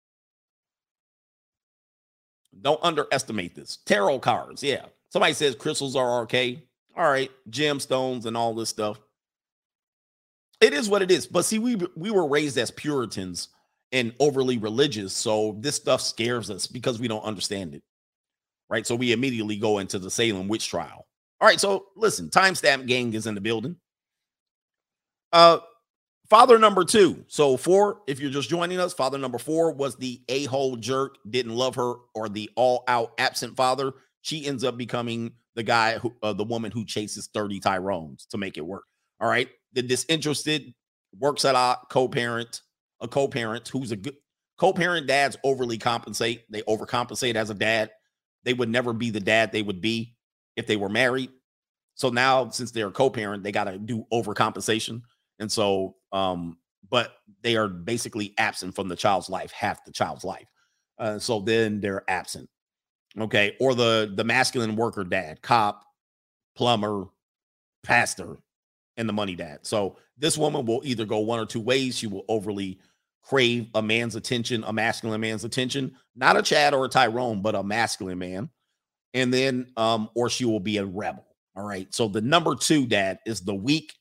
S1: Don't underestimate this. Tarot cards, yeah. Somebody says crystals are okay. All right, gemstones and all this stuff. It is what it is. But see, we we were raised as Puritans and overly religious, so this stuff scares us because we don't understand it. Right? So we immediately go into the Salem witch trial. All right, so listen, timestamp gang is in the building. Uh father number 2. So 4, if you're just joining us, father number 4 was the a-hole jerk, didn't love her or the all-out absent father. She ends up becoming the guy who uh, the woman who chases 30 Tyrones to make it work. All right the disinterested works at a co-parent, a co-parent who's a good co-parent dads overly compensate. They overcompensate as a dad. They would never be the dad they would be if they were married. So now, since they're a co-parent, they got to do overcompensation. And so, um, but they are basically absent from the child's life, half the child's life. Uh, so then they're absent. Okay. Or the the masculine worker dad, cop, plumber, pastor, and the money dad. So this woman will either go one or two ways. She will overly crave a man's attention, a masculine man's attention, not a Chad or a Tyrone, but a masculine man. And then, um, or she will be a rebel. All right. So the number two dad is the weak,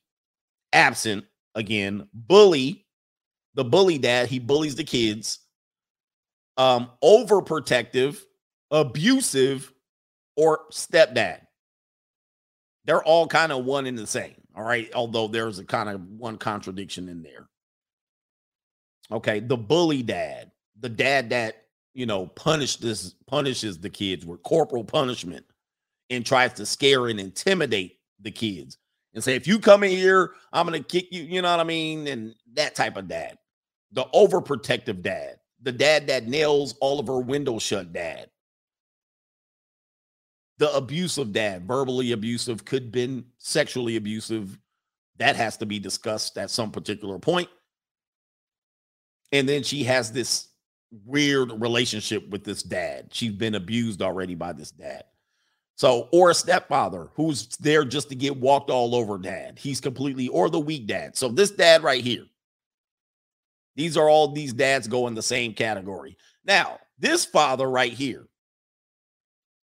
S1: absent, again, bully, the bully dad. He bullies the kids, um, overprotective, abusive, or stepdad. They're all kind of one and the same. All right. Although there's a kind of one contradiction in there. Okay. The bully dad, the dad that, you know, punished this, punishes the kids with corporal punishment and tries to scare and intimidate the kids and say, if you come in here, I'm going to kick you. You know what I mean? And that type of dad. The overprotective dad, the dad that nails all of her windows shut dad the abusive dad, verbally abusive, could been sexually abusive. That has to be discussed at some particular point. And then she has this weird relationship with this dad. She's been abused already by this dad. So, or a stepfather who's there just to get walked all over dad. He's completely, or the weak dad. So, this dad right here, these are all these dads go in the same category. Now, this father right here,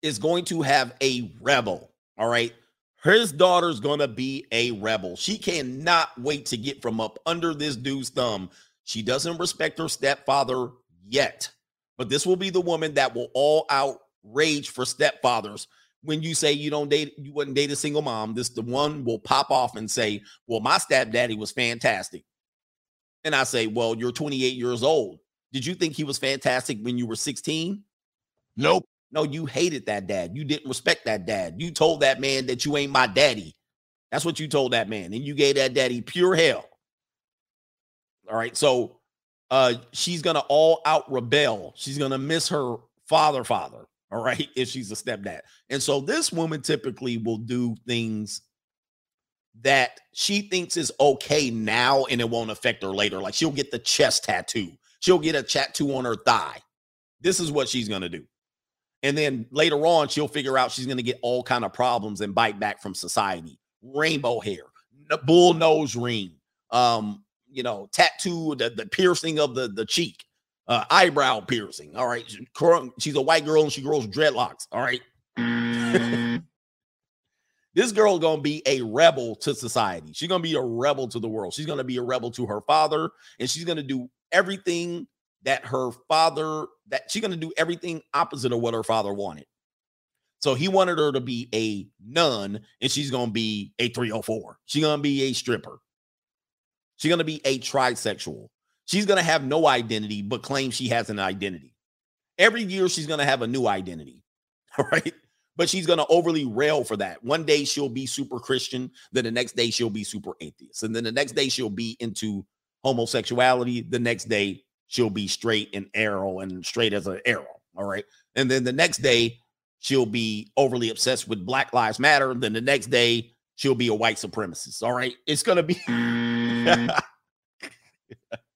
S1: is going to have a rebel. All right. His daughter's going to be a rebel. She cannot wait to get from up under this dude's thumb. She doesn't respect her stepfather yet, but this will be the woman that will all out rage for stepfathers. When you say you don't date, you wouldn't date a single mom, this the one will pop off and say, Well, my stepdaddy was fantastic. And I say, Well, you're 28 years old. Did you think he was fantastic when you were 16? Nope. No, you hated that dad. You didn't respect that dad. You told that man that you ain't my daddy. That's what you told that man. And you gave that daddy pure hell. All right. So uh she's gonna all out rebel. She's gonna miss her father, father. All right, if she's a stepdad. And so this woman typically will do things that she thinks is okay now and it won't affect her later. Like she'll get the chest tattoo, she'll get a tattoo on her thigh This is what she's gonna do. And then later on, she'll figure out she's gonna get all kind of problems and bite back from society. Rainbow hair, bull nose ring, um, you know, tattoo, the, the piercing of the, the cheek, uh, eyebrow piercing. All right. She's a white girl and she grows dreadlocks. All right. this girl gonna be a rebel to society. She's gonna be a rebel to the world. She's gonna be a rebel to her father, and she's gonna do everything that her father that she's gonna do everything opposite of what her father wanted. So he wanted her to be a nun, and she's gonna be a 304. She's gonna be a stripper. She's gonna be a trisexual. She's gonna have no identity, but claim she has an identity. Every year she's gonna have a new identity. All right but she's going to overly rail for that. One day she'll be super Christian, then the next day she'll be super atheist, and then the next day she'll be into homosexuality. The next day she'll be straight and arrow and straight as an arrow. All right. And then the next day she'll be overly obsessed with Black Lives Matter. Then the next day she'll be a white supremacist. All right. It's going to be. Mm.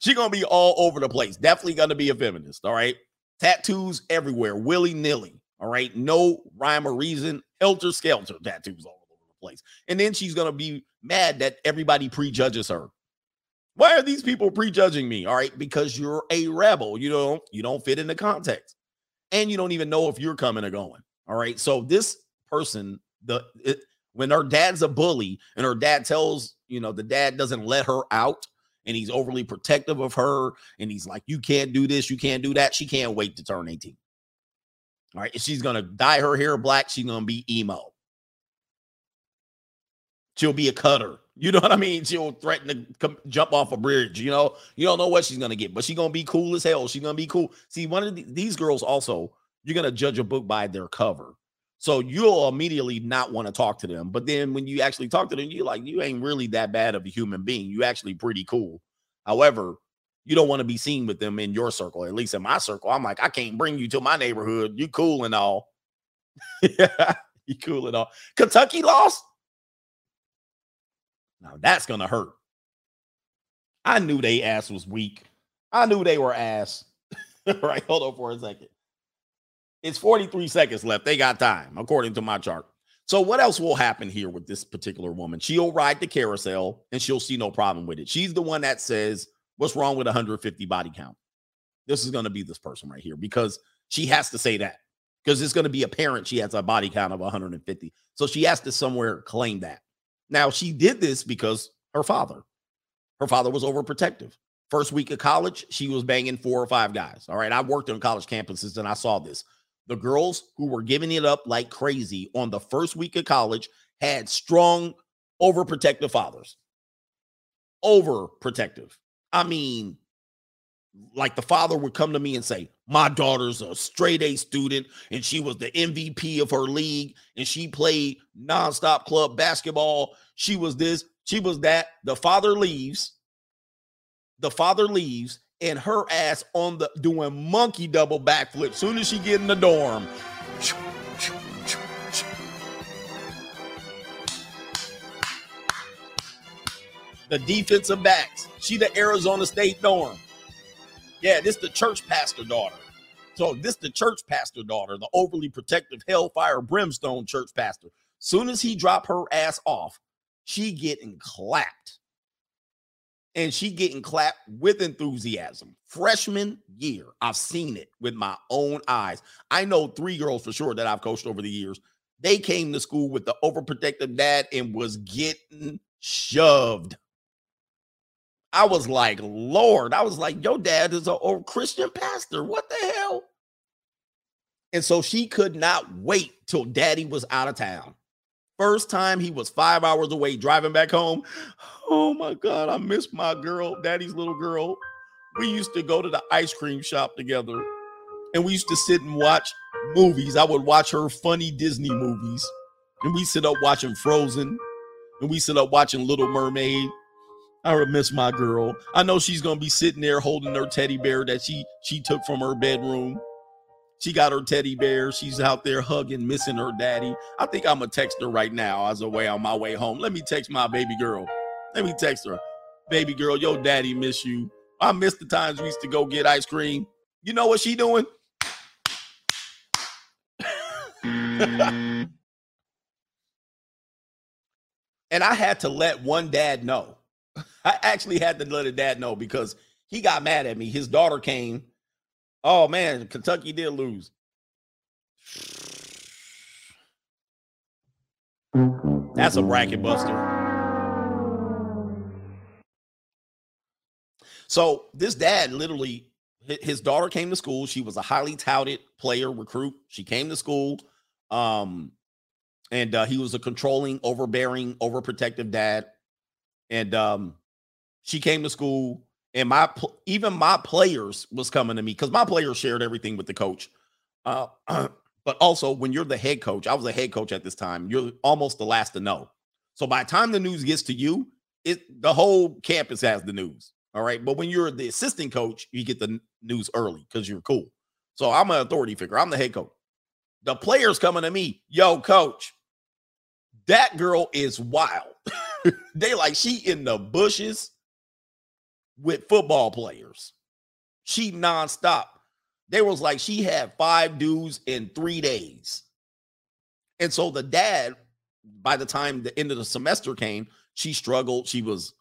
S1: She's gonna be all over the place. Definitely gonna be a feminist. All right. Tattoos everywhere, willy nilly. All right. No rhyme or reason. Helter skelter tattoos all over the place. And then she's gonna be mad that everybody prejudges her. Why are these people prejudging me? All right, because you're a rebel. You don't you don't fit in the context, and you don't even know if you're coming or going. All right. So this person, the it, when her dad's a bully, and her dad tells you know the dad doesn't let her out, and he's overly protective of her, and he's like, you can't do this, you can't do that. She can't wait to turn 18. All right. She's gonna dye her hair black. She's gonna be emo. She'll be a cutter. You know what I mean? She'll threaten to come, jump off a bridge. You know, you don't know what she's gonna get, but she's gonna be cool as hell. She's gonna be cool. See, one of the, these girls also, you're gonna judge a book by their cover. So you'll immediately not want to talk to them. But then when you actually talk to them, you're like, you ain't really that bad of a human being. You actually pretty cool. However, you don't want to be seen with them in your circle. At least in my circle, I'm like, I can't bring you to my neighborhood. You cool and all. yeah, you cool and all. Kentucky lost. Now that's gonna hurt. I knew they ass was weak. I knew they were ass. right, hold on for a second. It's 43 seconds left. They got time, according to my chart. So, what else will happen here with this particular woman? She'll ride the carousel and she'll see no problem with it. She's the one that says, What's wrong with 150 body count? This is going to be this person right here because she has to say that because it's going to be apparent she has a body count of 150. So, she has to somewhere claim that. Now, she did this because her father, her father was overprotective. First week of college, she was banging four or five guys. All right. I worked on college campuses and I saw this. The girls who were giving it up like crazy on the first week of college had strong, overprotective fathers. Overprotective. I mean, like the father would come to me and say, My daughter's a straight A student, and she was the MVP of her league, and she played nonstop club basketball. She was this, she was that. The father leaves. The father leaves, and her ass on the doing monkey double backflip. Soon as she get in the dorm. The defensive backs. She the Arizona State dorm. Yeah, this the church pastor daughter. So this the church pastor daughter, the overly protective hellfire brimstone church pastor. Soon as he drop her ass off, she getting clapped. And she getting clapped with enthusiasm. Freshman year, I've seen it with my own eyes. I know three girls for sure that I've coached over the years. They came to school with the overprotective dad and was getting shoved. I was like, Lord, I was like, your dad is a old Christian pastor. What the hell? And so she could not wait till daddy was out of town. First time he was five hours away driving back home. Oh my God, I miss my girl, daddy's little girl. We used to go to the ice cream shop together and we used to sit and watch movies. I would watch her funny Disney movies and we sit up watching Frozen and we sit up watching Little Mermaid. I miss my girl. I know she's gonna be sitting there holding her teddy bear that she she took from her bedroom. She got her teddy bear. She's out there hugging, missing her daddy. I think I'm gonna text her right now as a way on my way home. Let me text my baby girl. Let me text her. Baby girl, your daddy miss you. I miss the times we used to go get ice cream. You know what she doing? and I had to let one dad know. I actually had to let a dad know because he got mad at me. His daughter came. Oh man, Kentucky did lose. That's a bracket buster. So this dad literally, his daughter came to school. She was a highly touted player recruit. She came to school, um, and uh, he was a controlling, overbearing, overprotective dad. And um, she came to school, and my even my players was coming to me because my players shared everything with the coach. Uh, but also, when you're the head coach, I was a head coach at this time. You're almost the last to know. So by the time the news gets to you, it the whole campus has the news. All right. But when you're the assistant coach, you get the news early because you're cool. So I'm an authority figure. I'm the head coach. The players coming to me, yo, coach, that girl is wild. they like she in the bushes with football players. She nonstop. They was like she had five dudes in three days. And so the dad, by the time the end of the semester came, she struggled. She was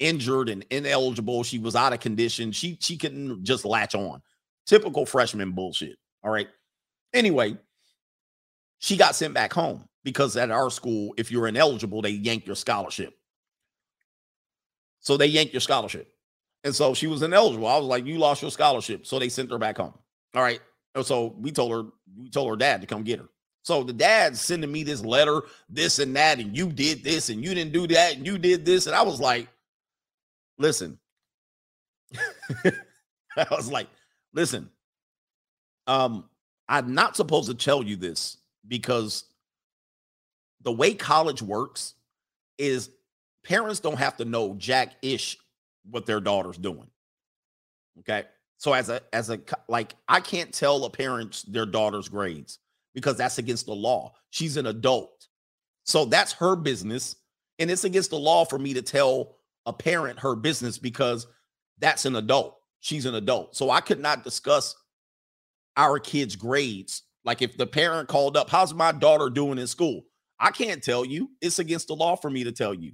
S1: injured and ineligible. She was out of condition. She she couldn't just latch on. Typical freshman bullshit. All right. Anyway, she got sent back home because at our school, if you're ineligible, they yank your scholarship. So they yanked your scholarship. And so she was ineligible. I was like, you lost your scholarship. So they sent her back home. All right. And so we told her, we told her dad to come get her. So the dad's sending me this letter, this and that, and you did this and you didn't do that, and you did this. And I was like, listen. I was like, listen. Um, I'm not supposed to tell you this because the way college works is parents don't have to know jack ish what their daughter's doing. Okay. So as a as a like I can't tell a parent their daughter's grades because that's against the law. She's an adult. So that's her business and it's against the law for me to tell a parent her business because that's an adult. She's an adult. So I could not discuss our kids' grades. Like if the parent called up, how's my daughter doing in school? I can't tell you. It's against the law for me to tell you.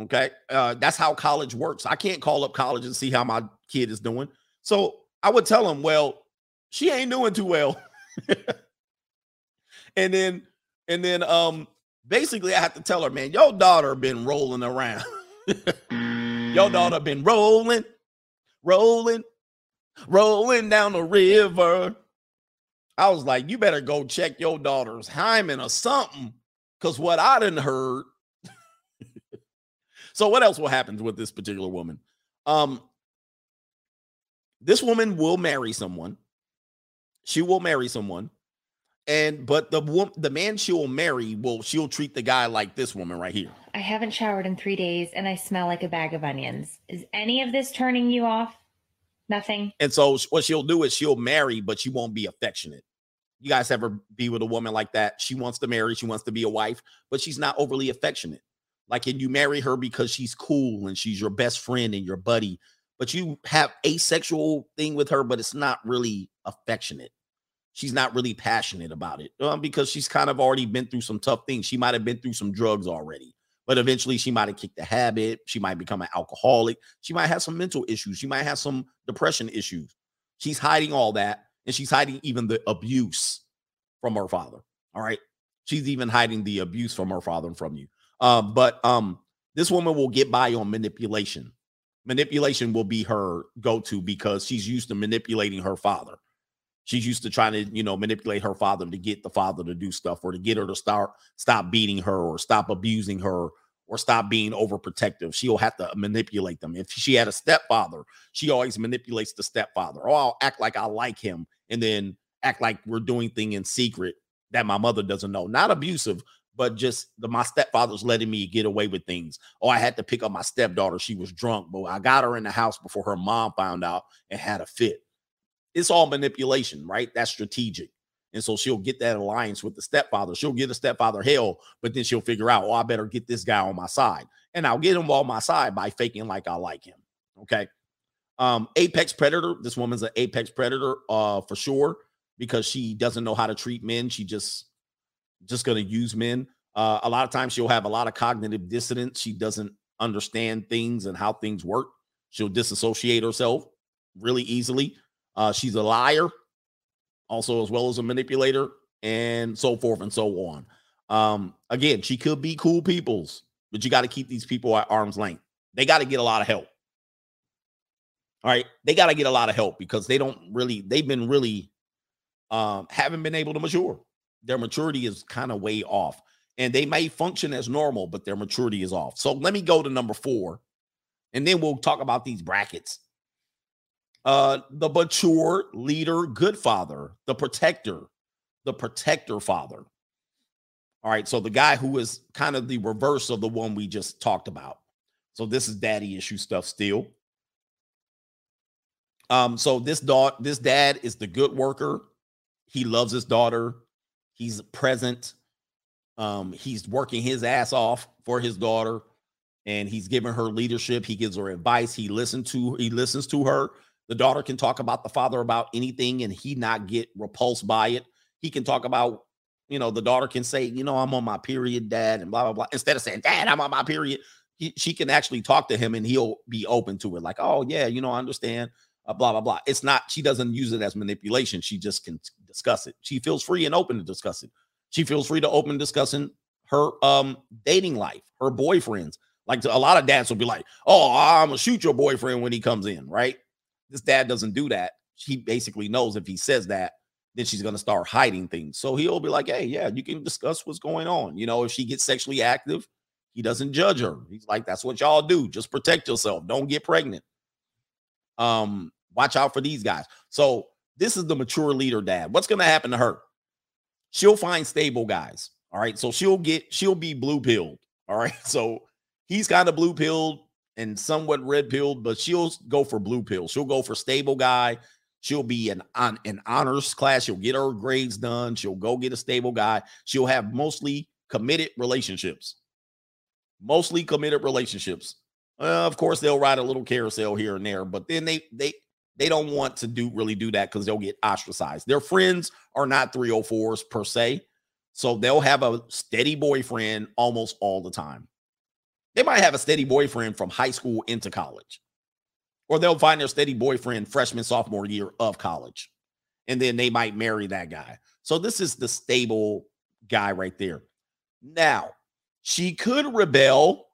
S1: Okay. Uh, that's how college works. I can't call up college and see how my kid is doing. So I would tell him, well, she ain't doing too well. and then, and then, um, basically I have to tell her, man, your daughter been rolling around. your daughter been rolling, rolling, rolling down the river. I was like, you better go check your daughter's hymen or something. Cause what I didn't heard. so what else will happen with this particular woman? Um, this woman will marry someone. She will marry someone. And but the woman, the man she will marry will she'll treat the guy like this woman right here.
S8: I haven't showered in three days and I smell like a bag of onions. Is any of this turning you off? Nothing.
S1: And so what she'll do is she'll marry, but she won't be affectionate. You guys ever be with a woman like that? She wants to marry, she wants to be a wife, but she's not overly affectionate. Like, and you marry her because she's cool and she's your best friend and your buddy, but you have asexual thing with her, but it's not really affectionate. She's not really passionate about it um, because she's kind of already been through some tough things. She might have been through some drugs already, but eventually she might have kicked the habit. She might become an alcoholic. She might have some mental issues. She might have some depression issues. She's hiding all that, and she's hiding even the abuse from her father. All right, she's even hiding the abuse from her father and from you. Um, but um, this woman will get by on manipulation. Manipulation will be her go-to because she's used to manipulating her father. She's used to trying to, you know, manipulate her father to get the father to do stuff or to get her to start stop beating her or stop abusing her or stop being overprotective. She'll have to manipulate them. If she had a stepfather, she always manipulates the stepfather. Oh, I'll act like I like him and then act like we're doing thing in secret that my mother doesn't know. Not abusive, but just the my stepfather's letting me get away with things. Oh, I had to pick up my stepdaughter. She was drunk, but I got her in the house before her mom found out and had a fit. It's all manipulation, right? That's strategic. And so she'll get that alliance with the stepfather. She'll get the stepfather hell, but then she'll figure out, oh, I better get this guy on my side. And I'll get him on my side by faking like I like him. Okay. Um, apex predator. This woman's an apex predator, uh, for sure, because she doesn't know how to treat men. She just just gonna use men. Uh, a lot of times she'll have a lot of cognitive dissonance. She doesn't understand things and how things work. She'll disassociate herself really easily. Uh, she's a liar, also as well as a manipulator, and so forth and so on. Um, again, she could be cool people's, but you got to keep these people at arm's length. They got to get a lot of help. All right, they got to get a lot of help because they don't really, they've been really um haven't been able to mature. Their maturity is kind of way off. And they may function as normal, but their maturity is off. So let me go to number four, and then we'll talk about these brackets. Uh, the mature leader, good father, the protector, the protector father. All right, so the guy who is kind of the reverse of the one we just talked about. So this is daddy issue stuff still. Um, so this dog, this dad is the good worker. He loves his daughter. He's present. Um, he's working his ass off for his daughter, and he's giving her leadership. He gives her advice. He listens to he listens to her. The daughter can talk about the father about anything, and he not get repulsed by it. He can talk about, you know, the daughter can say, you know, I'm on my period, dad, and blah blah blah. Instead of saying, Dad, I'm on my period, he, she can actually talk to him, and he'll be open to it. Like, oh yeah, you know, I understand. Uh, blah blah blah. It's not. She doesn't use it as manipulation. She just can discuss it. She feels free and open to discuss it. She feels free to open discussing her um dating life, her boyfriends. Like a lot of dads will be like, "Oh, I'm gonna shoot your boyfriend when he comes in." Right? This dad doesn't do that. He basically knows if he says that, then she's gonna start hiding things. So he'll be like, "Hey, yeah, you can discuss what's going on." You know, if she gets sexually active, he doesn't judge her. He's like, "That's what y'all do. Just protect yourself. Don't get pregnant." Um, watch out for these guys. So this is the mature leader dad. What's going to happen to her? She'll find stable guys. All right. So she'll get, she'll be blue pilled. All right. So he's kind of blue pilled and somewhat red pilled, but she'll go for blue pill. She'll go for stable guy. She'll be an on an honors class. She'll get her grades done. She'll go get a stable guy. She'll have mostly committed relationships. Mostly committed relationships. Uh, of course, they'll ride a little carousel here and there, but then they they they don't want to do really do that because they'll get ostracized. Their friends are not 304s per se. So they'll have a steady boyfriend almost all the time. They might have a steady boyfriend from high school into college, or they'll find their steady boyfriend freshman, sophomore year of college. And then they might marry that guy. So this is the stable guy right there. Now, she could rebel,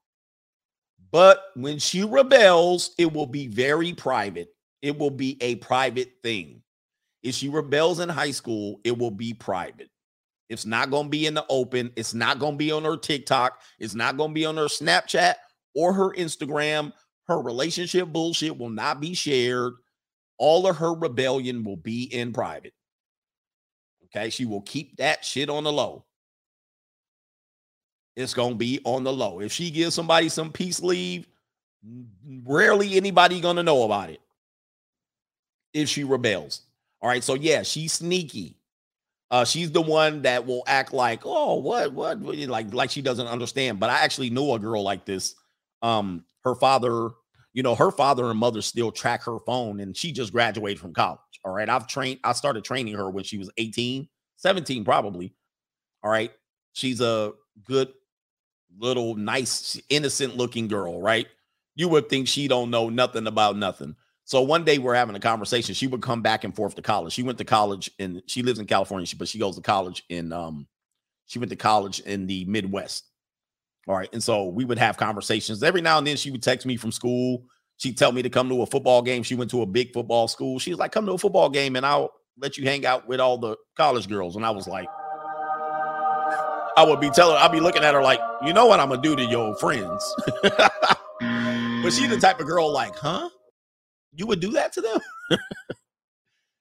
S1: but when she rebels, it will be very private it will be a private thing. If she rebels in high school, it will be private. It's not going to be in the open. It's not going to be on her TikTok. It's not going to be on her Snapchat or her Instagram. Her relationship bullshit will not be shared. All of her rebellion will be in private. Okay. She will keep that shit on the low. It's going to be on the low. If she gives somebody some peace leave, rarely anybody going to know about it if she rebels. All right. So yeah, she's sneaky. Uh, she's the one that will act like, oh, what, what, like, like she doesn't understand. But I actually know a girl like this. Um, her father, you know, her father and mother still track her phone, and she just graduated from college. All right. I've trained, I started training her when she was 18, 17, probably. All right. She's a good little, nice, innocent looking girl, right? You would think she don't know nothing about nothing. So one day we're having a conversation. She would come back and forth to college. She went to college and she lives in California, but she goes to college in um she went to college in the Midwest. All right. And so we would have conversations. Every now and then she would text me from school. She'd tell me to come to a football game. She went to a big football school. She was like, come to a football game and I'll let you hang out with all the college girls. And I was like, I would be telling, I'd be looking at her like, you know what I'm gonna do to your friends. but she's the type of girl like, huh? You would do that to them?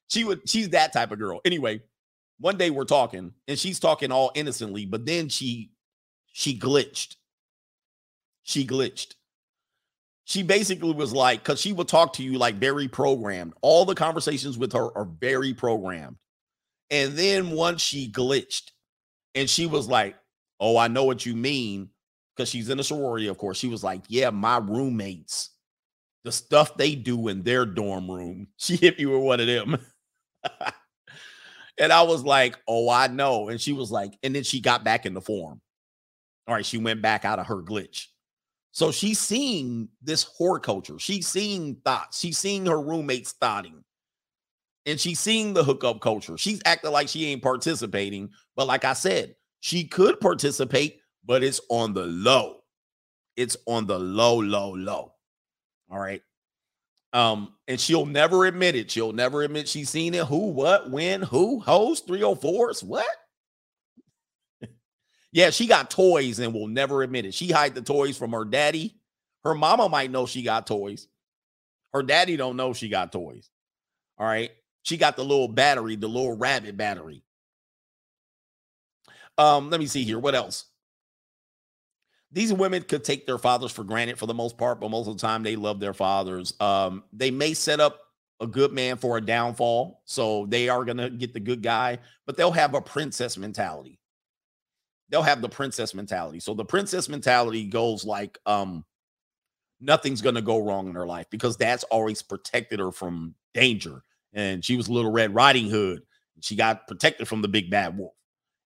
S1: she would, she's that type of girl. Anyway, one day we're talking and she's talking all innocently, but then she she glitched. She glitched. She basically was like, because she would talk to you like very programmed. All the conversations with her are very programmed. And then once she glitched and she was like, Oh, I know what you mean. Because she's in a sorority, of course. She was like, Yeah, my roommates the stuff they do in their dorm room. She hit me with one of them. and I was like, oh, I know. And she was like, and then she got back in the form. All right, she went back out of her glitch. So she's seeing this whore culture. She's seeing thoughts. She's seeing her roommates thoughting. And she's seeing the hookup culture. She's acting like she ain't participating. But like I said, she could participate, but it's on the low. It's on the low, low, low. All right. Um, and she'll never admit it. She'll never admit she's seen it. Who, what, when, who, host, 304s, what? yeah, she got toys and will never admit it. She hide the toys from her daddy. Her mama might know she got toys. Her daddy don't know she got toys. All right. She got the little battery, the little rabbit battery. Um, let me see here. What else? These women could take their fathers for granted for the most part, but most of the time they love their fathers. Um, they may set up a good man for a downfall, so they are gonna get the good guy, but they'll have a princess mentality. They'll have the princess mentality. So the princess mentality goes like, um, nothing's gonna go wrong in her life because that's always protected her from danger. And she was Little Red Riding Hood. She got protected from the big bad wolf.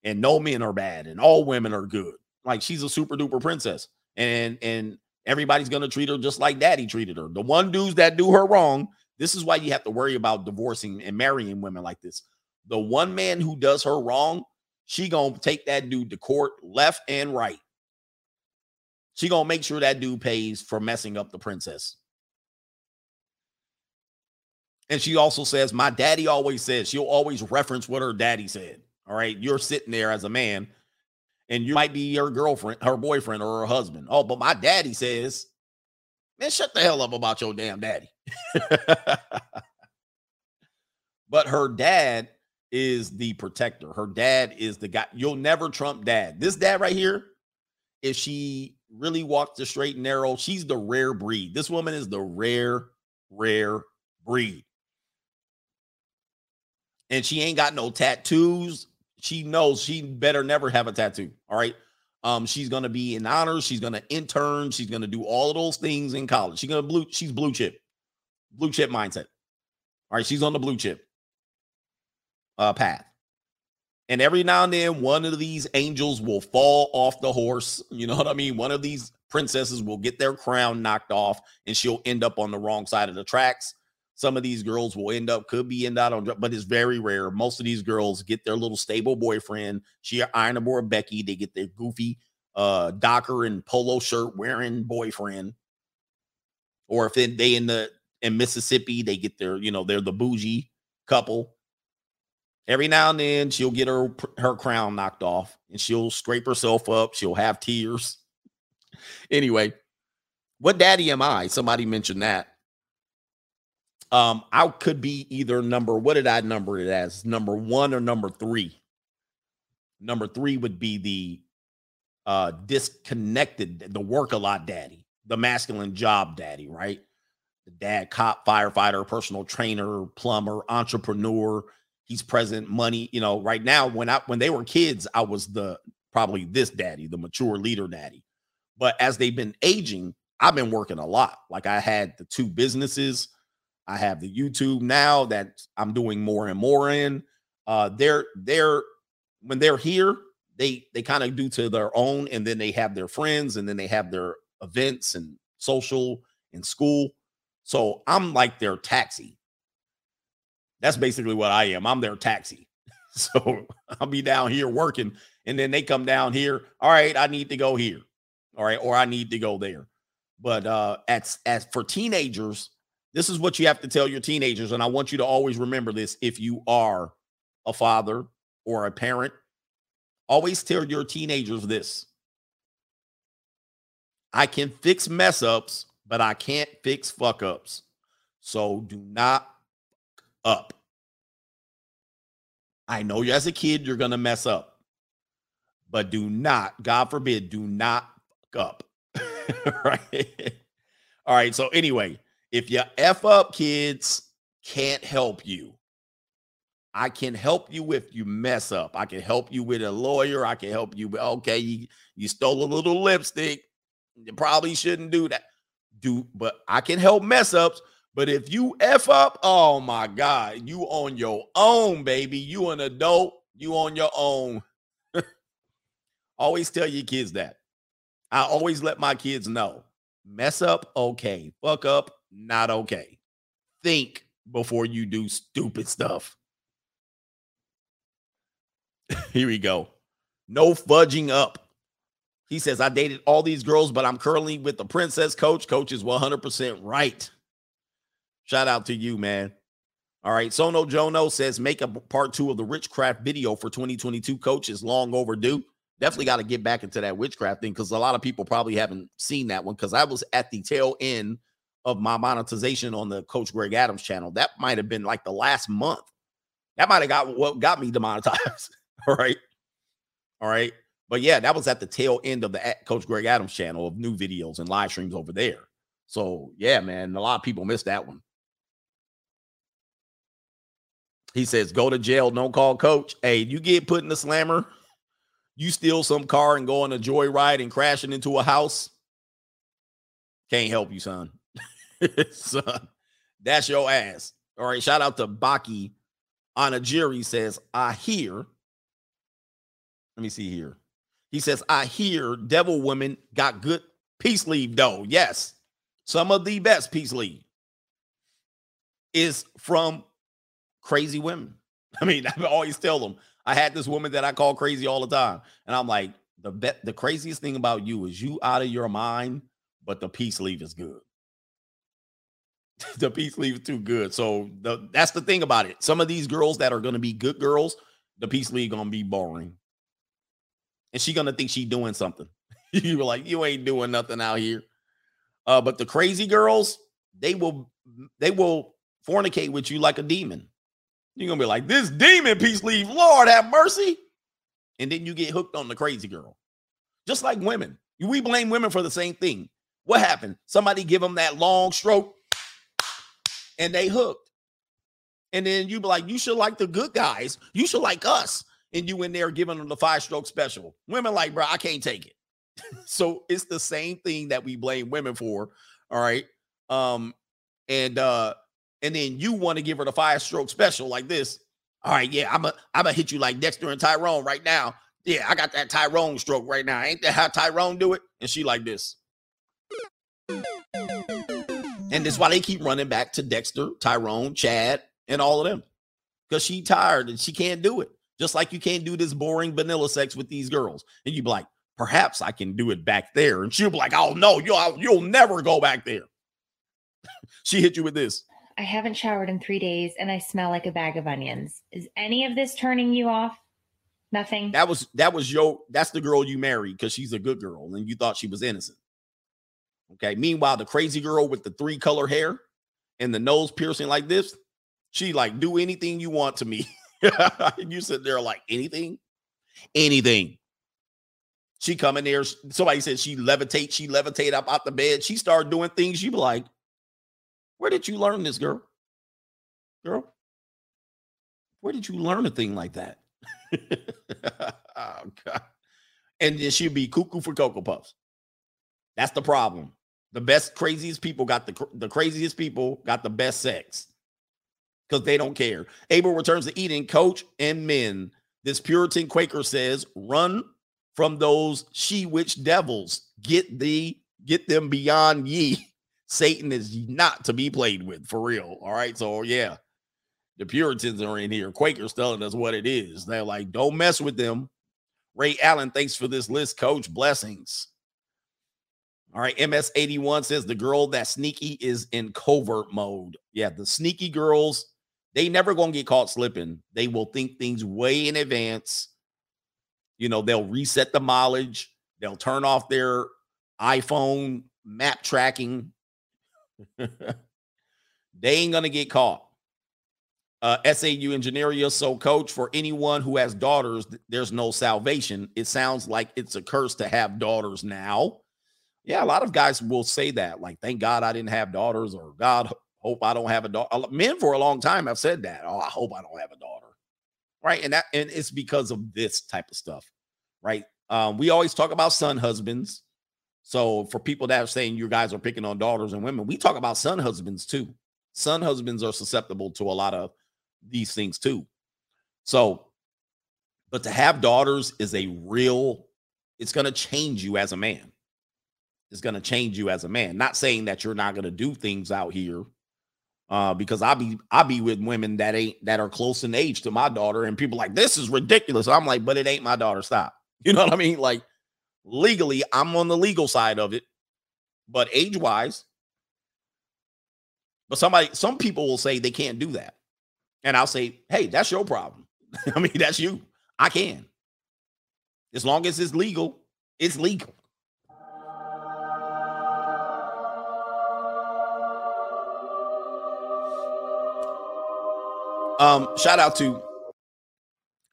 S1: And no men are bad, and all women are good. Like she's a super duper princess, and and everybody's gonna treat her just like daddy treated her. The one dudes that do her wrong, this is why you have to worry about divorcing and marrying women like this. The one man who does her wrong, she gonna take that dude to court left and right. She gonna make sure that dude pays for messing up the princess. And she also says, My daddy always says, she'll always reference what her daddy said. All right. You're sitting there as a man and you might be your girlfriend, her boyfriend, or her husband. Oh, but my daddy says, man, shut the hell up about your damn daddy. but her dad is the protector. Her dad is the guy. You'll never trump dad. This dad right here, if she really walks the straight and narrow, she's the rare breed. This woman is the rare, rare breed. And she ain't got no tattoos she knows she better never have a tattoo. All right. Um, she's gonna be in honors, she's gonna intern, she's gonna do all of those things in college. She's gonna blue, she's blue chip, blue chip mindset. All right, she's on the blue chip uh path. And every now and then, one of these angels will fall off the horse. You know what I mean? One of these princesses will get their crown knocked off and she'll end up on the wrong side of the tracks. Some of these girls will end up, could be end out on, but it's very rare. Most of these girls get their little stable boyfriend. She Iron aboard Becky. They get their goofy uh Docker and polo shirt wearing boyfriend. Or if they in the in Mississippi, they get their, you know, they're the bougie couple. Every now and then she'll get her her crown knocked off and she'll scrape herself up. She'll have tears. Anyway, what daddy am I? Somebody mentioned that. Um, I could be either number, what did I number it as? Number one or number three? Number three would be the uh disconnected, the work a lot daddy, the masculine job daddy, right? The dad, cop, firefighter, personal trainer, plumber, entrepreneur. He's present, money. You know, right now, when I when they were kids, I was the probably this daddy, the mature leader daddy. But as they've been aging, I've been working a lot. Like I had the two businesses I have the YouTube now that I'm doing more and more in. Uh, they're they're when they're here, they they kind of do to their own, and then they have their friends, and then they have their events and social and school. So I'm like their taxi. That's basically what I am. I'm their taxi. So I'll be down here working, and then they come down here. All right, I need to go here. All right, or I need to go there. But uh, at as for teenagers, this is what you have to tell your teenagers. And I want you to always remember this if you are a father or a parent. Always tell your teenagers this I can fix mess ups, but I can't fix fuck ups. So do not up. I know you as a kid, you're going to mess up, but do not, God forbid, do not fuck up. right? All right. So, anyway, if you F up kids, can't help you. I can help you if you mess up. I can help you with a lawyer. I can help you with, okay, you, you stole a little lipstick. You probably shouldn't do that. do, but I can help mess ups. But if you F up, oh my God, you on your own, baby. You an adult, you on your own. always tell your kids that. I always let my kids know mess up, okay. Fuck up, not okay. Think before you do stupid stuff. Here we go. No fudging up. He says, I dated all these girls, but I'm currently with the princess coach. Coach is 100% right. Shout out to you, man. All right. Sono Jono says, make a part two of the witchcraft video for 2022. Coach is long overdue. Definitely got to get back into that witchcraft thing because a lot of people probably haven't seen that one because I was at the tail end of my monetization on the Coach Greg Adams channel. That might have been like the last month. That might have got what got me demonetized. All right. All right. But yeah, that was at the tail end of the Coach Greg Adams channel of new videos and live streams over there. So yeah, man, a lot of people missed that one. He says, go to jail, don't call coach. Hey, you get put in the slammer, you steal some car and go on a joyride and crashing into a house. Can't help you, son. that's your ass. All right. Shout out to Baki Anajiri says, I hear. Let me see here. He says, I hear devil women got good peace leave, though. Yes. Some of the best peace leave is from crazy women. I mean, I always tell them I had this woman that I call crazy all the time, and I'm like, the be- the craziest thing about you is you out of your mind, but the peace leave is good. the peace leave is too good. So the, that's the thing about it. Some of these girls that are going to be good girls, the peace leave gonna be boring, and she gonna think she doing something. you were like, you ain't doing nothing out here. Uh, but the crazy girls, they will they will fornicate with you like a demon. You're gonna be like, this demon peace leave, Lord have mercy. And then you get hooked on the crazy girl. Just like women. We blame women for the same thing. What happened? Somebody give them that long stroke and they hooked. And then you be like, you should like the good guys. You should like us. And you in there giving them the five stroke special. Women like, bro, I can't take it. so it's the same thing that we blame women for. All right. Um, and uh, and then you want to give her the five stroke special like this. All right, yeah, I'm a I'm gonna hit you like Dexter and Tyrone right now. Yeah, I got that Tyrone stroke right now. Ain't that how Tyrone do it? And she like this. And that's why they keep running back to Dexter, Tyrone, Chad, and all of them. Because she tired and she can't do it. Just like you can't do this boring vanilla sex with these girls. And you'd be like, perhaps I can do it back there. And she'll be like, oh no, you'll you'll never go back there. she hit you with this.
S8: I haven't showered in three days and I smell like a bag of onions. Is any of this turning you off? Nothing.
S1: That was that was your that's the girl you married because she's a good girl and you thought she was innocent. Okay. Meanwhile, the crazy girl with the three color hair and the nose piercing like this, she like do anything you want to me. you sit there like anything, anything. She come in there. Somebody said she levitate. She levitate up out the bed. She started doing things. You be like, where did you learn this, girl? Girl, where did you learn a thing like that? oh, God. And then she'd be cuckoo for Cocoa Puffs. That's the problem. The best, craziest people got the, the craziest people got the best sex because they don't care. Abel returns to Eden, coach and men. This Puritan Quaker says, run from those she witch devils. Get the get them beyond ye. Satan is not to be played with for real. All right. So, yeah, the Puritans are in here. Quakers telling us what it is. They're like, don't mess with them. Ray Allen, thanks for this list, coach. Blessings. All right. MS81 says the girl that sneaky is in covert mode. Yeah, the sneaky girls, they never to get caught slipping. They will think things way in advance. You know, they'll reset the mileage, they'll turn off their iPhone map tracking they ain't gonna get caught. Uh, SAU Engineering. So, coach, for anyone who has daughters, there's no salvation. It sounds like it's a curse to have daughters now. Yeah, a lot of guys will say that. Like, thank God I didn't have daughters, or God, hope I don't have a daughter. Men for a long time have said that. Oh, I hope I don't have a daughter. Right. And that, and it's because of this type of stuff. Right. Um, we always talk about son husbands. So for people that are saying you guys are picking on daughters and women, we talk about son husbands too. Son husbands are susceptible to a lot of these things too. So, but to have daughters is a real, it's going to change you as a man. It's going to change you as a man. Not saying that you're not going to do things out here. Uh, because I be I be with women that ain't that are close in age to my daughter, and people like this is ridiculous. I'm like, but it ain't my daughter. Stop. You know what I mean? Like legally, I'm on the legal side of it, but age wise, but somebody, some people will say they can't do that. And I'll say, hey, that's your problem. I mean, that's you. I can. As long as it's legal, it's legal. Um, shout out to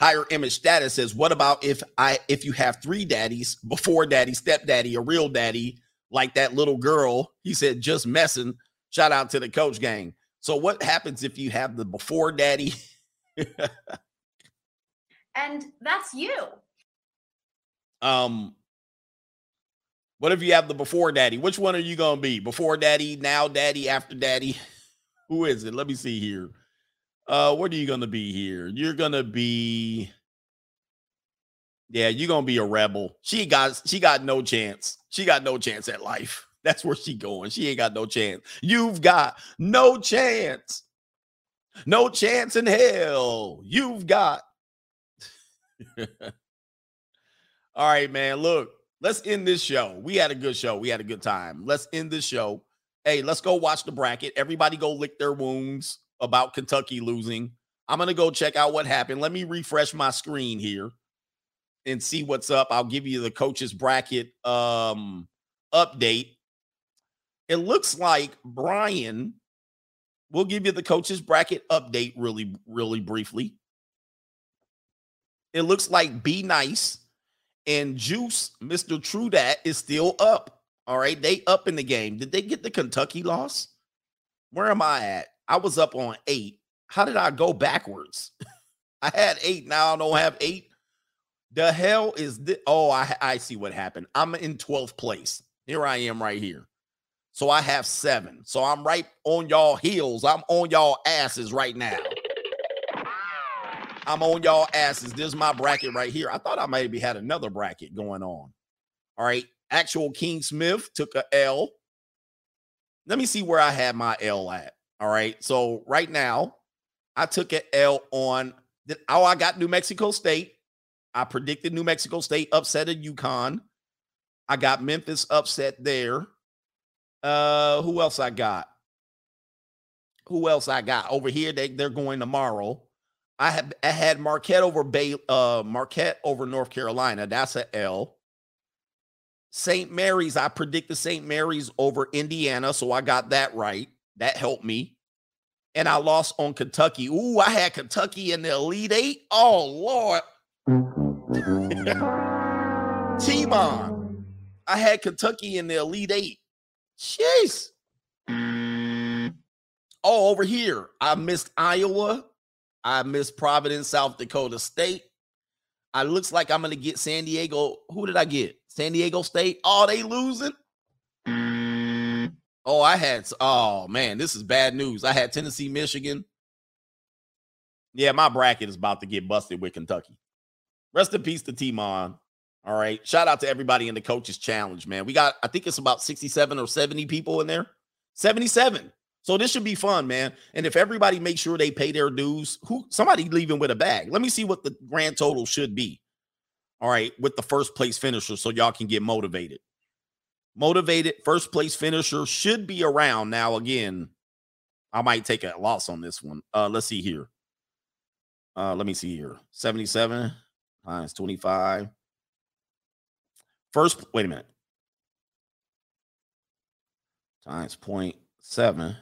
S1: higher image status says, what about if I if you have three daddies, before daddy, stepdaddy, a real daddy, like that little girl? He said, just messing. Shout out to the coach gang. So what happens if you have the before daddy?
S5: And that's you.
S1: um what if you have the before daddy? Which one are you gonna be? Before daddy, now daddy, after daddy? Who is it? Let me see here. Uh, what are you gonna be here? You're gonna be yeah, you're gonna be a rebel. She got she got no chance. She got no chance at life. That's where she going. She ain't got no chance. You've got no chance. No chance in hell. You've got. All right, man. Look, let's end this show. We had a good show. We had a good time. Let's end this show. Hey, let's go watch the bracket. Everybody go lick their wounds about Kentucky losing. I'm going to go check out what happened. Let me refresh my screen here and see what's up. I'll give you the coaches bracket um update. It looks like Brian we'll give you the coaches bracket update really really briefly. It looks like Be Nice and Juice, Mr. True Dat is still up. All right, they up in the game. Did they get the Kentucky loss? Where am I at? I was up on eight. How did I go backwards? I had eight. Now I don't have eight. The hell is this? Oh, I I see what happened. I'm in 12th place. Here I am right here. So I have seven. So I'm right on y'all heels. I'm on y'all asses right now. I'm on y'all asses. This is my bracket right here. I thought I maybe had another bracket going on. All right. Actual King Smith took a L. Let me see where I had my L at. All right. So right now, I took an L on. Oh, I got New Mexico State. I predicted New Mexico State upset at UConn. I got Memphis upset there. Uh, who else I got? Who else I got over here? They they're going tomorrow. I had I had Marquette over Bay, uh, Marquette over North Carolina. That's a L. St. Mary's, I predicted St. Mary's over Indiana, so I got that right. That helped me. And I lost on Kentucky. Ooh, I had Kentucky in the Elite Eight. Oh Lord. T-Mon. I had Kentucky in the Elite Eight. Jeez. Oh, over here. I missed Iowa. I missed Providence, South Dakota State. I looks like I'm gonna get San Diego. Who did I get? San Diego State. Oh, they losing. Oh, I had. Oh man, this is bad news. I had Tennessee, Michigan. Yeah, my bracket is about to get busted with Kentucky. Rest in peace to T-Mon. All right. Shout out to everybody in the coaches challenge, man. We got, I think it's about 67 or 70 people in there. 77. So this should be fun, man. And if everybody makes sure they pay their dues, who somebody leaving with a bag. Let me see what the grand total should be. All right, with the first place finisher, so y'all can get motivated. Motivated first place finisher should be around now. Again, I might take a loss on this one. Uh, let's see here. Uh, let me see here. 77 times 25. First, wait a minute. Times 0.7.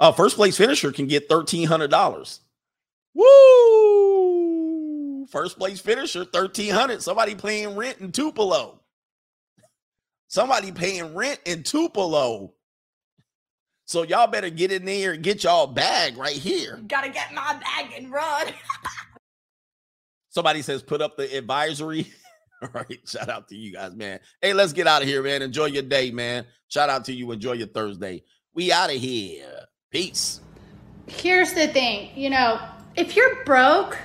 S1: Uh, first place finisher can get $1,300. Woo! First place finisher, 1300 Somebody paying rent in Tupelo. Somebody paying rent in Tupelo. So y'all better get in there and get y'all bag right here.
S6: Gotta get my bag and run.
S1: Somebody says put up the advisory. All right. Shout out to you guys, man. Hey, let's get out of here, man. Enjoy your day, man. Shout out to you. Enjoy your Thursday. We out of here. Peace.
S9: Here's the thing you know, if you're broke,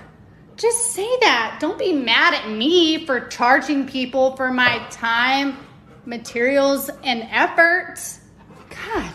S9: just say that. Don't be mad at me for charging people for my time, materials and effort. God,